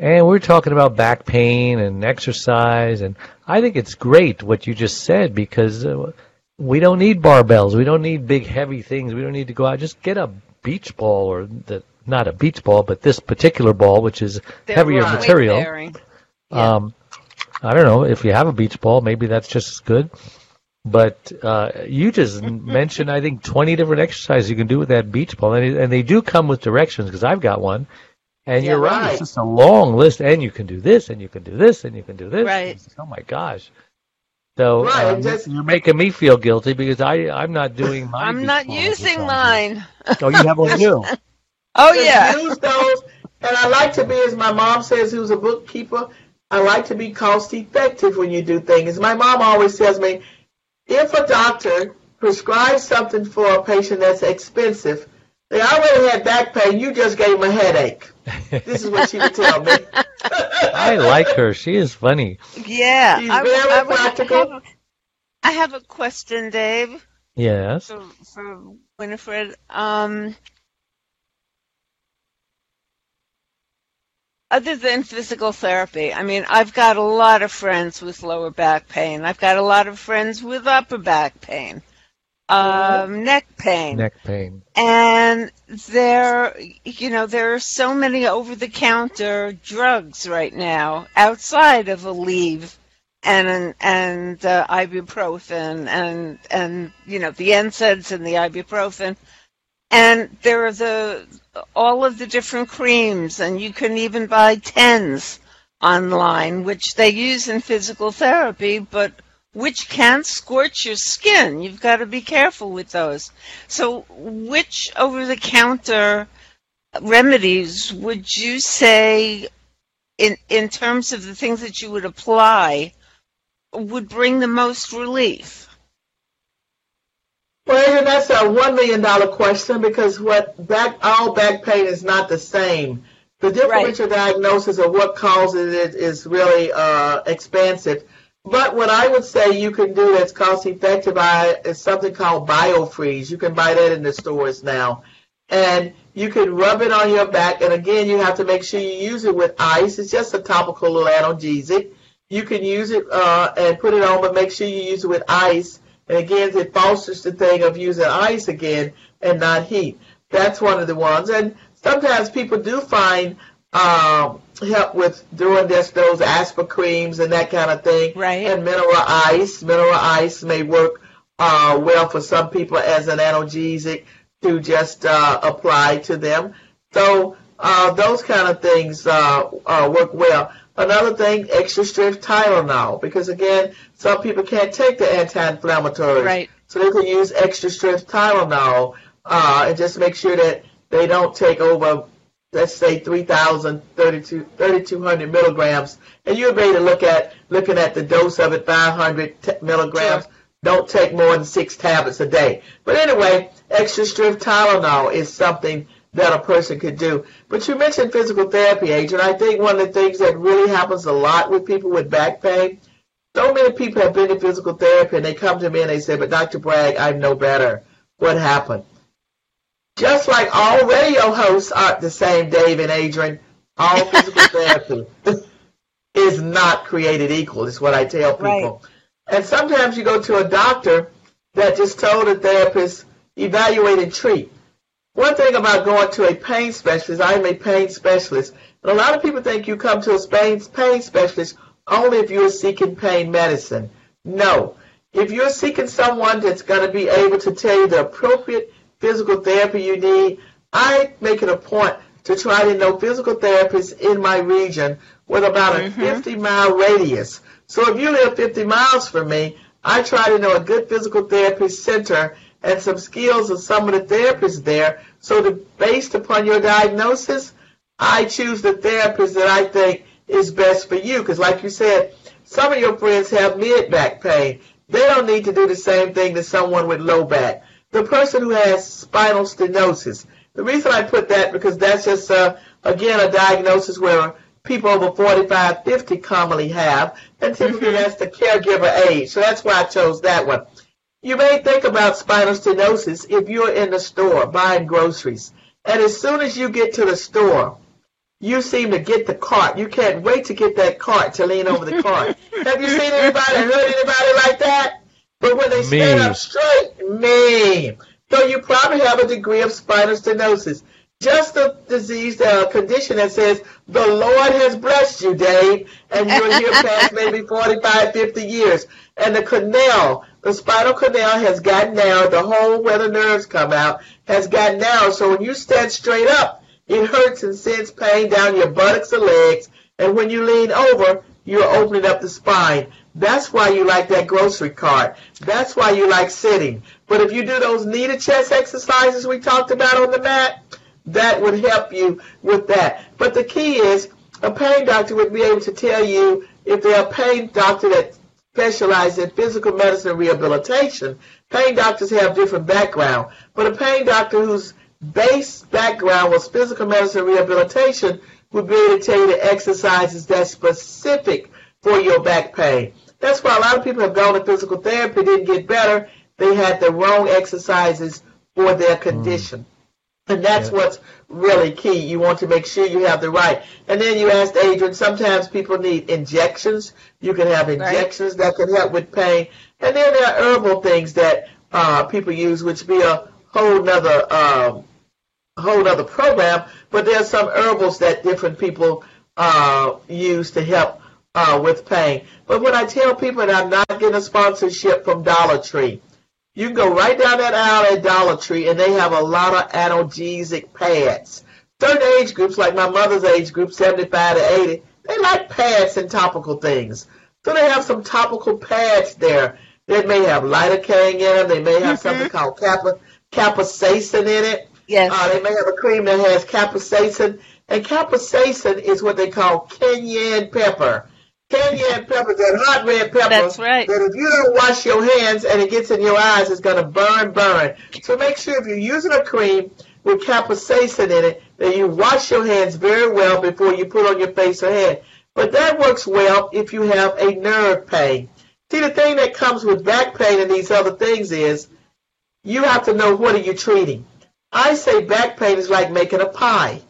And we're talking about back pain and exercise. And I think it's great what you just said because uh, we don't need barbells. We don't need big, heavy things. We don't need to go out. Just get a beach ball or the, not a beach ball, but this particular ball, which is They're heavier right. material. Weight-bearing. Um, I don't know if you have a beach ball, maybe that's just as good. But uh, you just *laughs* mentioned, I think, 20 different exercises you can do with that beach ball, and, and they do come with directions because I've got one. And Yeah, you're right, right. it's just a long list, and you can do this, and you can do this, and you can do this. Right. It's- Oh my gosh! So Right, um, just- you're making me feel guilty because I I'm not doing *laughs* my. I'm not using mine. Oh, you have one too. *laughs* Oh Just yeah. Use those. And I like to be, as my mom says, who's a bookkeeper, I like to be cost effective when you do things. My mom always tells me, if a doctor prescribes something for a patient that's expensive, they already had back pain, you just gave them a headache. This is what she would tell me. *laughs* I like her. She is funny. Yeah. She's I, very I, would practical. have a- I have a question, Dave, Yes. for, for Winifred. Um, other than physical therapy, I mean, I've got a lot of friends with lower back pain. I've got a lot of friends with upper back pain, um, neck pain. Neck pain. And there, you know, there are so many over-the-counter drugs right now outside of Aleve and and uh, ibuprofen and and you know the NSAIDs and the ibuprofen, and there are the all of the different creams, and you can even buy TENS online, which they use in physical therapy, but which can scorch your skin. You've got to be careful with those. So, which over the counter remedies would you say, in, in terms of the things that you would apply, would bring the most relief? Well, that's a one million dollar question because what back all back pain is not the same. The differential diagnosis of what causes it is really uh, expansive. But what I would say you can do that's cost effective is something called BioFreeze. You can buy that in the stores now. And you can rub it on your back. And again, you have to make sure you use it with ice. It's just a topical little analgesic. You can use it uh, and put it on, but make sure you use it with ice. And again, it fosters the thing of using ice again and not heat. That's one of the ones. And sometimes people do find um, help with doing this, those aspirin creams and that kind of thing. Right. And mineral ice. Mineral ice may work uh, well for some people as an analgesic to just uh, apply to them. So uh, those kind of things uh, uh, work well. Another thing, extra strength Tylenol, because again, some people can't take the anti-inflammatories. Right. So they can use extra strength Tylenol uh, and just make sure that they don't take over, let's say, 3,000, 3,200 milligrams. And be able to look at looking at the dose of it, 500 t- milligrams. Sure. Don't take more than six tablets a day. But anyway, extra strength Tylenol is something that a person could do. But you mentioned physical therapy, Adrian. I think one of the things that really happens a lot with people with back pain, so many people have been to physical therapy and they come to me and they say, but Dr. Bragg, I'm no better. What happened? Just like all radio hosts aren't the same, Dave and Adrian, all physical *laughs* therapy is not created equal, is what I tell people. Right. And sometimes you go to a doctor that just told a therapist, evaluate and treat. One thing about going to a pain specialist, I'm a pain specialist, and a lot of people think you come to a pain pain specialist only if you're seeking pain medicine. No. If you're seeking someone that's going to be able to tell you the appropriate physical therapy you need, I make it a point to try to know physical therapists in my region with about a mm-hmm. 50 mile radius. So if you live 50 miles from me, I try to know a good physical therapy center and some skills of some of the therapists there. So to, based upon your diagnosis, I choose the therapist that I think is best for you. Because like you said, some of your friends have mid back pain. They don't need to do the same thing to someone with low back. The person who has spinal stenosis. The reason I put that because that's just uh, again a diagnosis where people over 45, 50 commonly have, and typically that's the caregiver age. So that's why I chose that one. You may think about spinal stenosis if you're in the store buying groceries, and as soon as you get to the store, you seem to get the cart. You can't wait to get that cart to lean over the cart. *laughs* Have you seen anybody, heard anybody like that? But when they stand Me. up straight, me. So you probably have a degree of spinal stenosis. Just a disease, a condition that says, the Lord has blessed you, Dave, and you're here past maybe *laughs* 45, 50 years. And the canal, the spinal canal has gotten narrow, the hole where the nerves come out has gotten narrow. So when you stand straight up, it hurts and sends pain down your buttocks or legs. And when you lean over, you're opening up the spine. That's why you like that grocery cart. That's why you like sitting. But if you do those knee to chest exercises we talked about on the mat, that would help you with that. But the key is a pain doctor would be able to tell you if they're a pain doctor that specializes in physical medicine and rehabilitation. Pain doctors have different background, but a pain doctor whose base background was physical medicine and rehabilitation would be able to tell you the exercises that's specific for your back pain. That's why a lot of people have gone to physical therapy, didn't get better. They had the wrong exercises for their condition. And that's Yeah. what's really key. You want to make sure you have the right. And then you asked Adrian, sometimes people need injections. You can have injections that can help with pain. And then there are herbal things that uh, people use, which be a whole nother um, whole other program, but there's some herbals that different people uh, use to help uh, with pain. But when I tell people that I'm not getting a sponsorship from Dollar Tree, you can go right down that aisle at Dollar Tree, and they have a lot of analgesic pads. Certain age groups, like my mother's age group, 75 to 80, they like pads and topical things. So they have some topical pads there. They may have lidocaine in them. They may have something called kappa, capsaicin in it. Yes. Uh, they may have a cream that has capsaicin, and capsaicin is what they call cayenne pepper. Cayenne pepper, that hot red pepper. That's right. That if you don't wash your hands and it gets in your eyes, it's going to burn, burn. So make sure if you're using a cream with capsaicin in it, that you wash your hands very well before you put on your face or head. But that works well if you have a nerve pain. See, the thing that comes with back pain and these other things is you have to know what are you treating. I say back pain is like making a pie.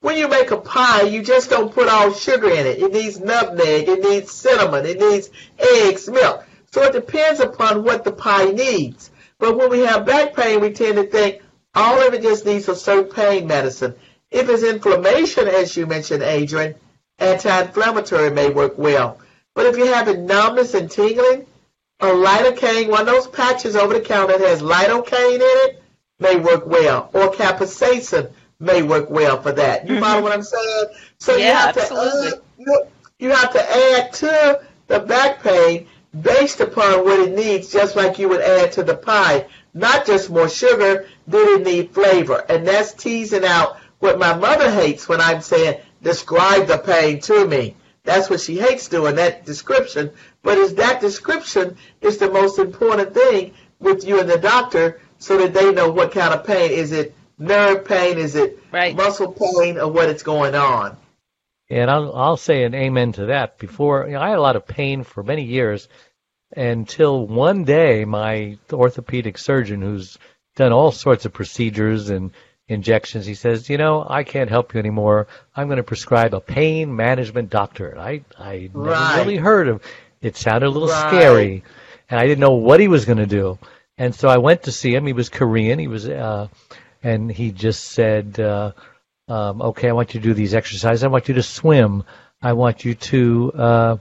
When you make a pie, you just don't put all sugar in it. It needs nutmeg, it needs cinnamon, it needs eggs, milk. So it depends upon what the pie needs. But when we have back pain, we tend to think all of it just needs a certain pain medicine. If it's inflammation, as you mentioned, Adrian, anti-inflammatory may work well. But if you're having numbness and tingling, a lidocaine, one of those patches over the counter that has lidocaine in it, may work well. Or capsaicin may work well for that. You mm-hmm. follow what I'm saying? So yeah, you have absolutely. to add, you have to add to the back pain based upon what it needs, just like you would add to the pie. Not just more sugar, did it need flavor? And that's teasing out what my mother hates when I'm saying, describe the pain to me. That's what she hates doing, that description. But is that description is the most important thing with you and the doctor so that they know what kind of pain. Is it nerve pain? Is it right. muscle pain or what is going on? And I'll, I'll say an amen to that. Before, you know, I had a lot of pain for many years until one day my orthopedic surgeon, who's done all sorts of procedures and injections, he says, you know, I can't help you anymore. I'm going to prescribe a pain management doctor. I I never right. really heard of. It sounded a little right. scary, and I didn't know what he was going to do. And so I went to see him. He was Korean. He was, uh, and he just said, uh, um, "Okay, I want you to do these exercises. I want you to swim. I want you to." Uh,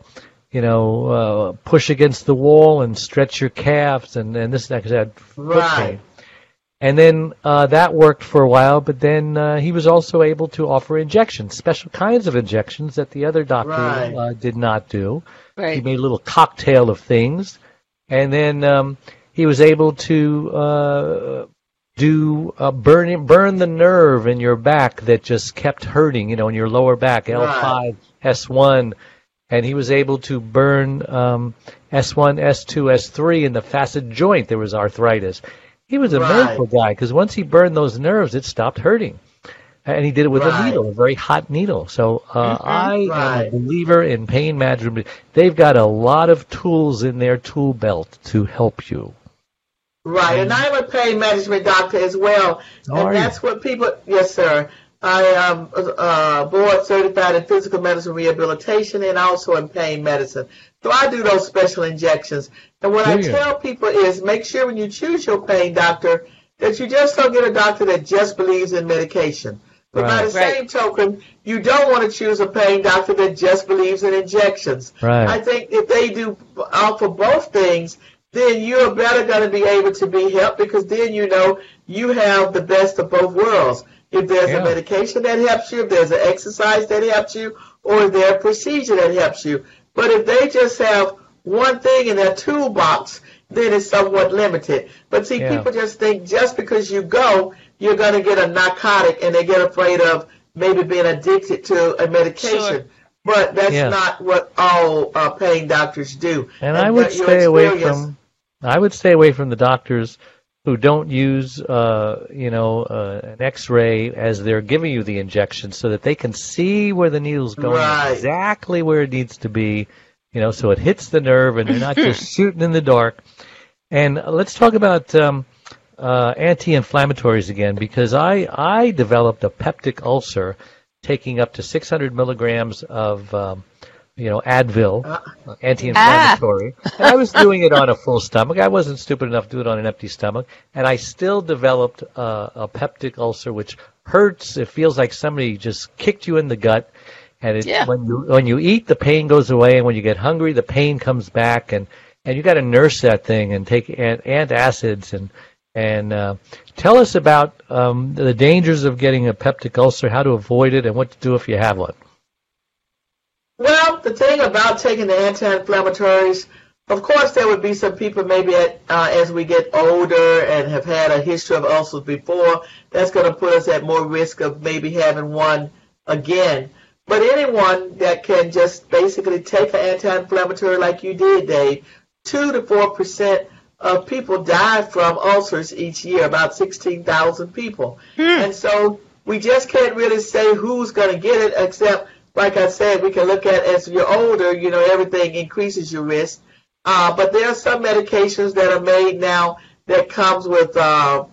you know, uh, push against the wall and stretch your calves and, and this and that because I had foot right. pain. And then uh, that worked for a while, but then uh, he was also able to offer injections, special kinds of injections that the other doctor right. uh, did not do. Right. He made a little cocktail of things, and then um, he was able to uh, do uh, burn burn the nerve in your back that just kept hurting, you know, in your lower back, L5, S1, and he was able to burn um, S1, S2, S3 in the facet joint. There was arthritis. He was a Right. miracle guy because once he burned those nerves, it stopped hurting. And he did it with a needle, a very hot needle. So uh, I am a believer in pain management. They've got a lot of tools in their tool belt to help you. Right, and I'm a pain management doctor as well, Oh, and are you? that's what people. Yes, sir. I am uh, board certified in physical medicine rehabilitation and also in pain medicine. So I do those special injections. And what I Do you? tell people is make sure when you choose your pain doctor that you just don't get a doctor that just believes in medication. But by Right. the Right. same token, you don't want to choose a pain doctor that just believes in injections. Right. I think if they do offer both things, then you're better going to be able to be helped because then you know you have the best of both worlds. If there's Yeah. a medication that helps you, if there's an exercise that helps you, or if there's a procedure that helps you. But if they just have one thing in their toolbox, then it's somewhat limited. But see, Yeah. people just think just because you go, you're going to get a narcotic and they get afraid of maybe being addicted to a medication. Sure. But that's Yeah. not what all uh, pain doctors do. And I would stay away from I would stay away from the doctors who don't use uh, you know uh, an X-ray as they're giving you the injection, so that they can see where the needle's going Right. exactly where it needs to be. You know, so it hits the nerve, and they're not just *laughs* shooting in the dark. And let's talk about um, uh, anti-inflammatories again, because I I developed a peptic ulcer, taking up to 600 milligrams of um, you know Advil, Uh, uh, anti-inflammatory. And I was doing it on a full stomach. I wasn't stupid enough to do it on an empty stomach, and I still developed uh, a peptic ulcer, which hurts. It feels like somebody just kicked you in the gut. And it, Yeah. when you when you eat, the pain goes away, and when you get hungry, the pain comes back, and and you got to nurse that thing and take ant, antacids and and uh, tell us about um, the dangers of getting a peptic ulcer, how to avoid it, and what to do if you have one. Well, the thing about taking the anti-inflammatories, of course, there would be some people maybe at, uh, as we get older and have had a history of ulcers before, that's going to put us at more risk of maybe having one again. But anyone that can just basically take an anti-inflammatory like you did, Dave, two to four percent of people die from ulcers each year, about 16,000 people. And so we just can't really say who's going to get it, except, like I said, we can look at as you're older, you know, everything increases your risk. Uh, but there are some medications that are made now that comes with uh,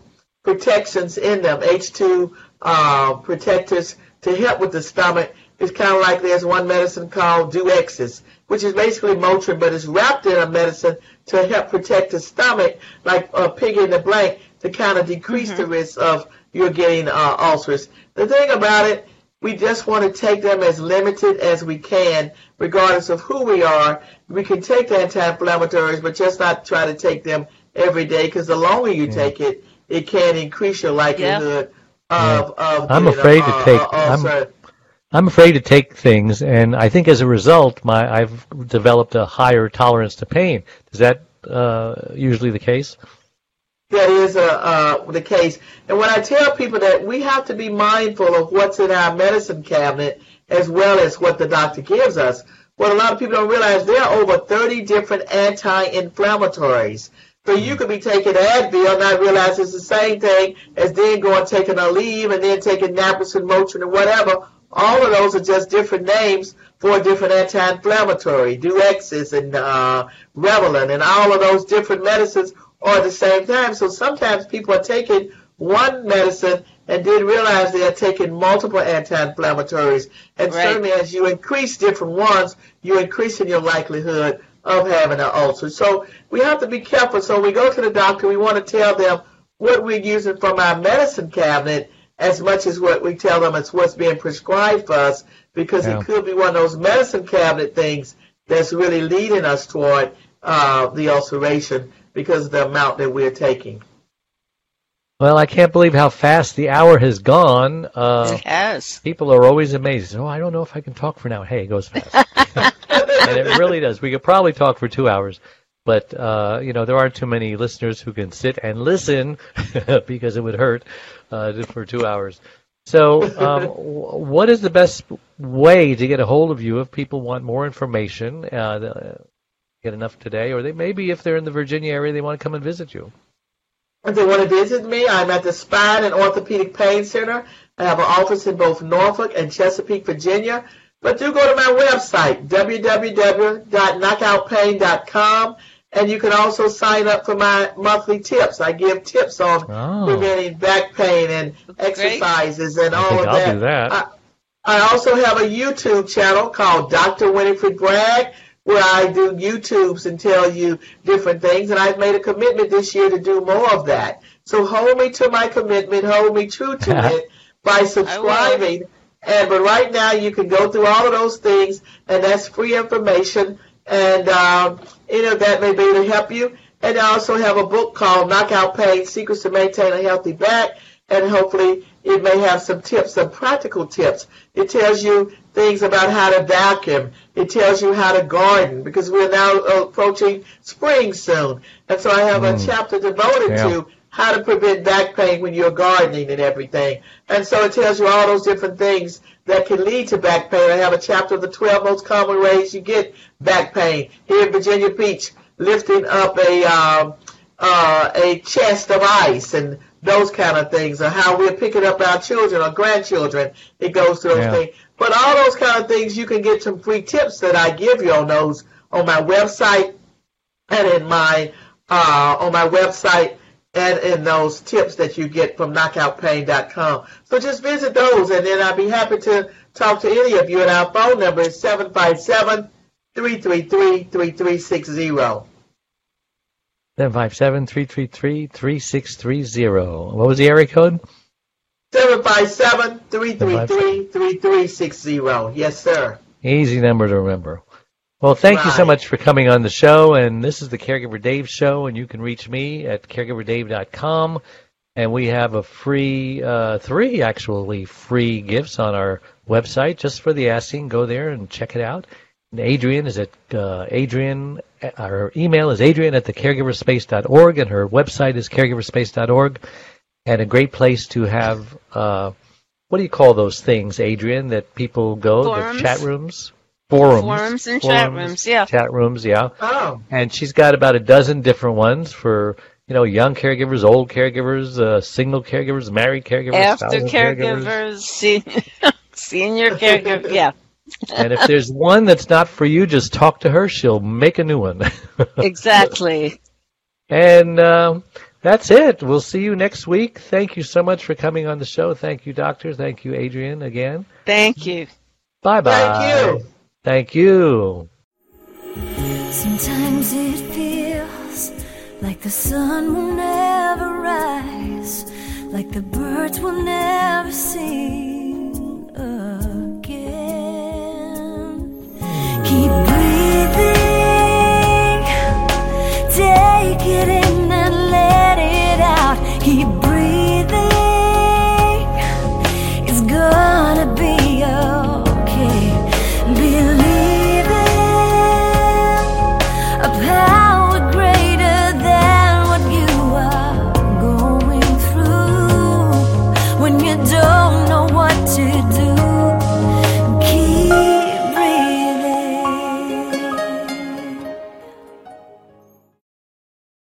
protections in them, H2 uh, protectors to help with the stomach. It's kind of like there's one medicine called Duexis, which is basically Motrin, but it's wrapped in a medicine to help protect the stomach, like uh, pig in the blank, to kind of decrease the risk of you getting uh, ulcers. The thing about it, we just want to take them as limited as we can, regardless of who we are. We can take the anti-inflammatories, but just not try to take them every day, because the longer you take it, it can increase your likelihood of, of I'm getting a- afraid to a- take- a I'm- ulcer. I'm afraid to take things, and I think as a result, my I've developed a higher tolerance to pain. Is that uh, usually the case? that is uh, uh, the case. And when I tell people that we have to be mindful of what's in our medicine cabinet as well as what the doctor gives us, what a lot of people don't realize, there are over 30 different anti-inflammatories. So you could be taking Advil, not realize it's the same thing as then going taking Aleve and then taking Naproxen, Motrin, and whatever. All of those are just different names for different anti-inflammatory, Duexis and uh, Relafen, and all of those different medicines are at the same time. So sometimes people are taking one medicine and didn't realize they are taking multiple anti-inflammatories. And Right. certainly as you increase different ones, you're increasing your likelihood of having an ulcer. So we have to be careful. So when we go to the doctor, we want to tell them what we're using from our medicine cabinet as much as what we tell them it's what's being prescribed for us because Yeah. it could be one of those medicine cabinet things that's really leading us toward uh, the ulceration because of the amount that we're taking. Well, I can't believe how fast the hour has gone. Uh, It has. people are always amazed. Oh, I don't know if I can talk for now. Hey, it goes fast. *laughs* and it really does. We could probably talk for two hours, but uh, you know there aren't too many listeners who can sit and listen *laughs* because it would hurt uh, for two hours. So, um, what is the best way to get a hold of you if people want more information? Uh, get enough today, or they maybe if they're in the Virginia area, they want to come and visit you. If they want to visit me, I'm at the Spine and Orthopedic Pain Center. I have an office in both Norfolk and Chesapeake, Virginia. But do go to my website, www.knockoutpain.com, and you can also sign up for my monthly tips. I give tips on Oh. preventing back pain and exercises and I all think of I'll that. do that. I, I also have a YouTube channel called Dr. Winifred Bragg where I do YouTubes and tell you different things, and I've made a commitment this year to do more of that. So hold me to my commitment, hold me true to *laughs* it by subscribing. And but right now you can go through all of those things, and that's free information, and um, any of that may be able to help you. And I also have a book called Knockout Pain: Secrets to Maintain a Healthy Back, and hopefully it may have some tips, some practical tips. It tells you things about how to vacuum. It tells you how to garden because we're now approaching spring soon, and so I have a chapter devoted Yeah. to how to prevent back pain when you're gardening and everything. And so it tells you all those different things that can lead to back pain. I have a chapter of the 12 most common ways you get back pain. Here in Virginia Beach, lifting up a, um, uh, a chest of ice and those kind of things, or how we're picking up our children or grandchildren. It goes to those Yeah. things. But all those kind of things, you can get some free tips that I give you on those on my website and in my uh, on my website and in those tips that you get from knockoutpain.com. So just visit those, and then I'll be happy to talk to any of you. And our phone number is 757 333 3360. 757-333-3630. What was the area code? 757 333 3360. Yes, sir. Easy number to remember. Well, thank you so much for coming on the show. And this is the Caregiver Dave Show, and you can reach me at caregiverdave.com. And we have a free, uh, three actually free gifts on our website just for the asking. Go there and check it out. And Adrian is at uh, Adrian. uh, Her email is Adrian at the caregiverspace.org, and her website is caregiverspace.org. And a great place to have. Uh, what do you call those things, Adrian? That people go Forums? the chat rooms, forums, Forums and chat rooms, yeah. chat rooms, yeah. Oh, And she's got about a dozen different ones for you know young caregivers, old caregivers, uh, single caregivers, married caregivers, After spousal caregivers, se- *laughs* senior caregiver, yeah, *laughs* and if there's one that's not for you, just talk to her. She'll make a new one. *laughs* exactly. and uh, That's it. We'll see you next week. Thank you so much for coming on the show. Thank you, doctor. Thank you, Adrian, again. Thank you. Bye bye. Thank you. Thank you. Sometimes it feels like the sun will never rise, like the birds will never sing again. Keep breathing, take it in and let it out. Keep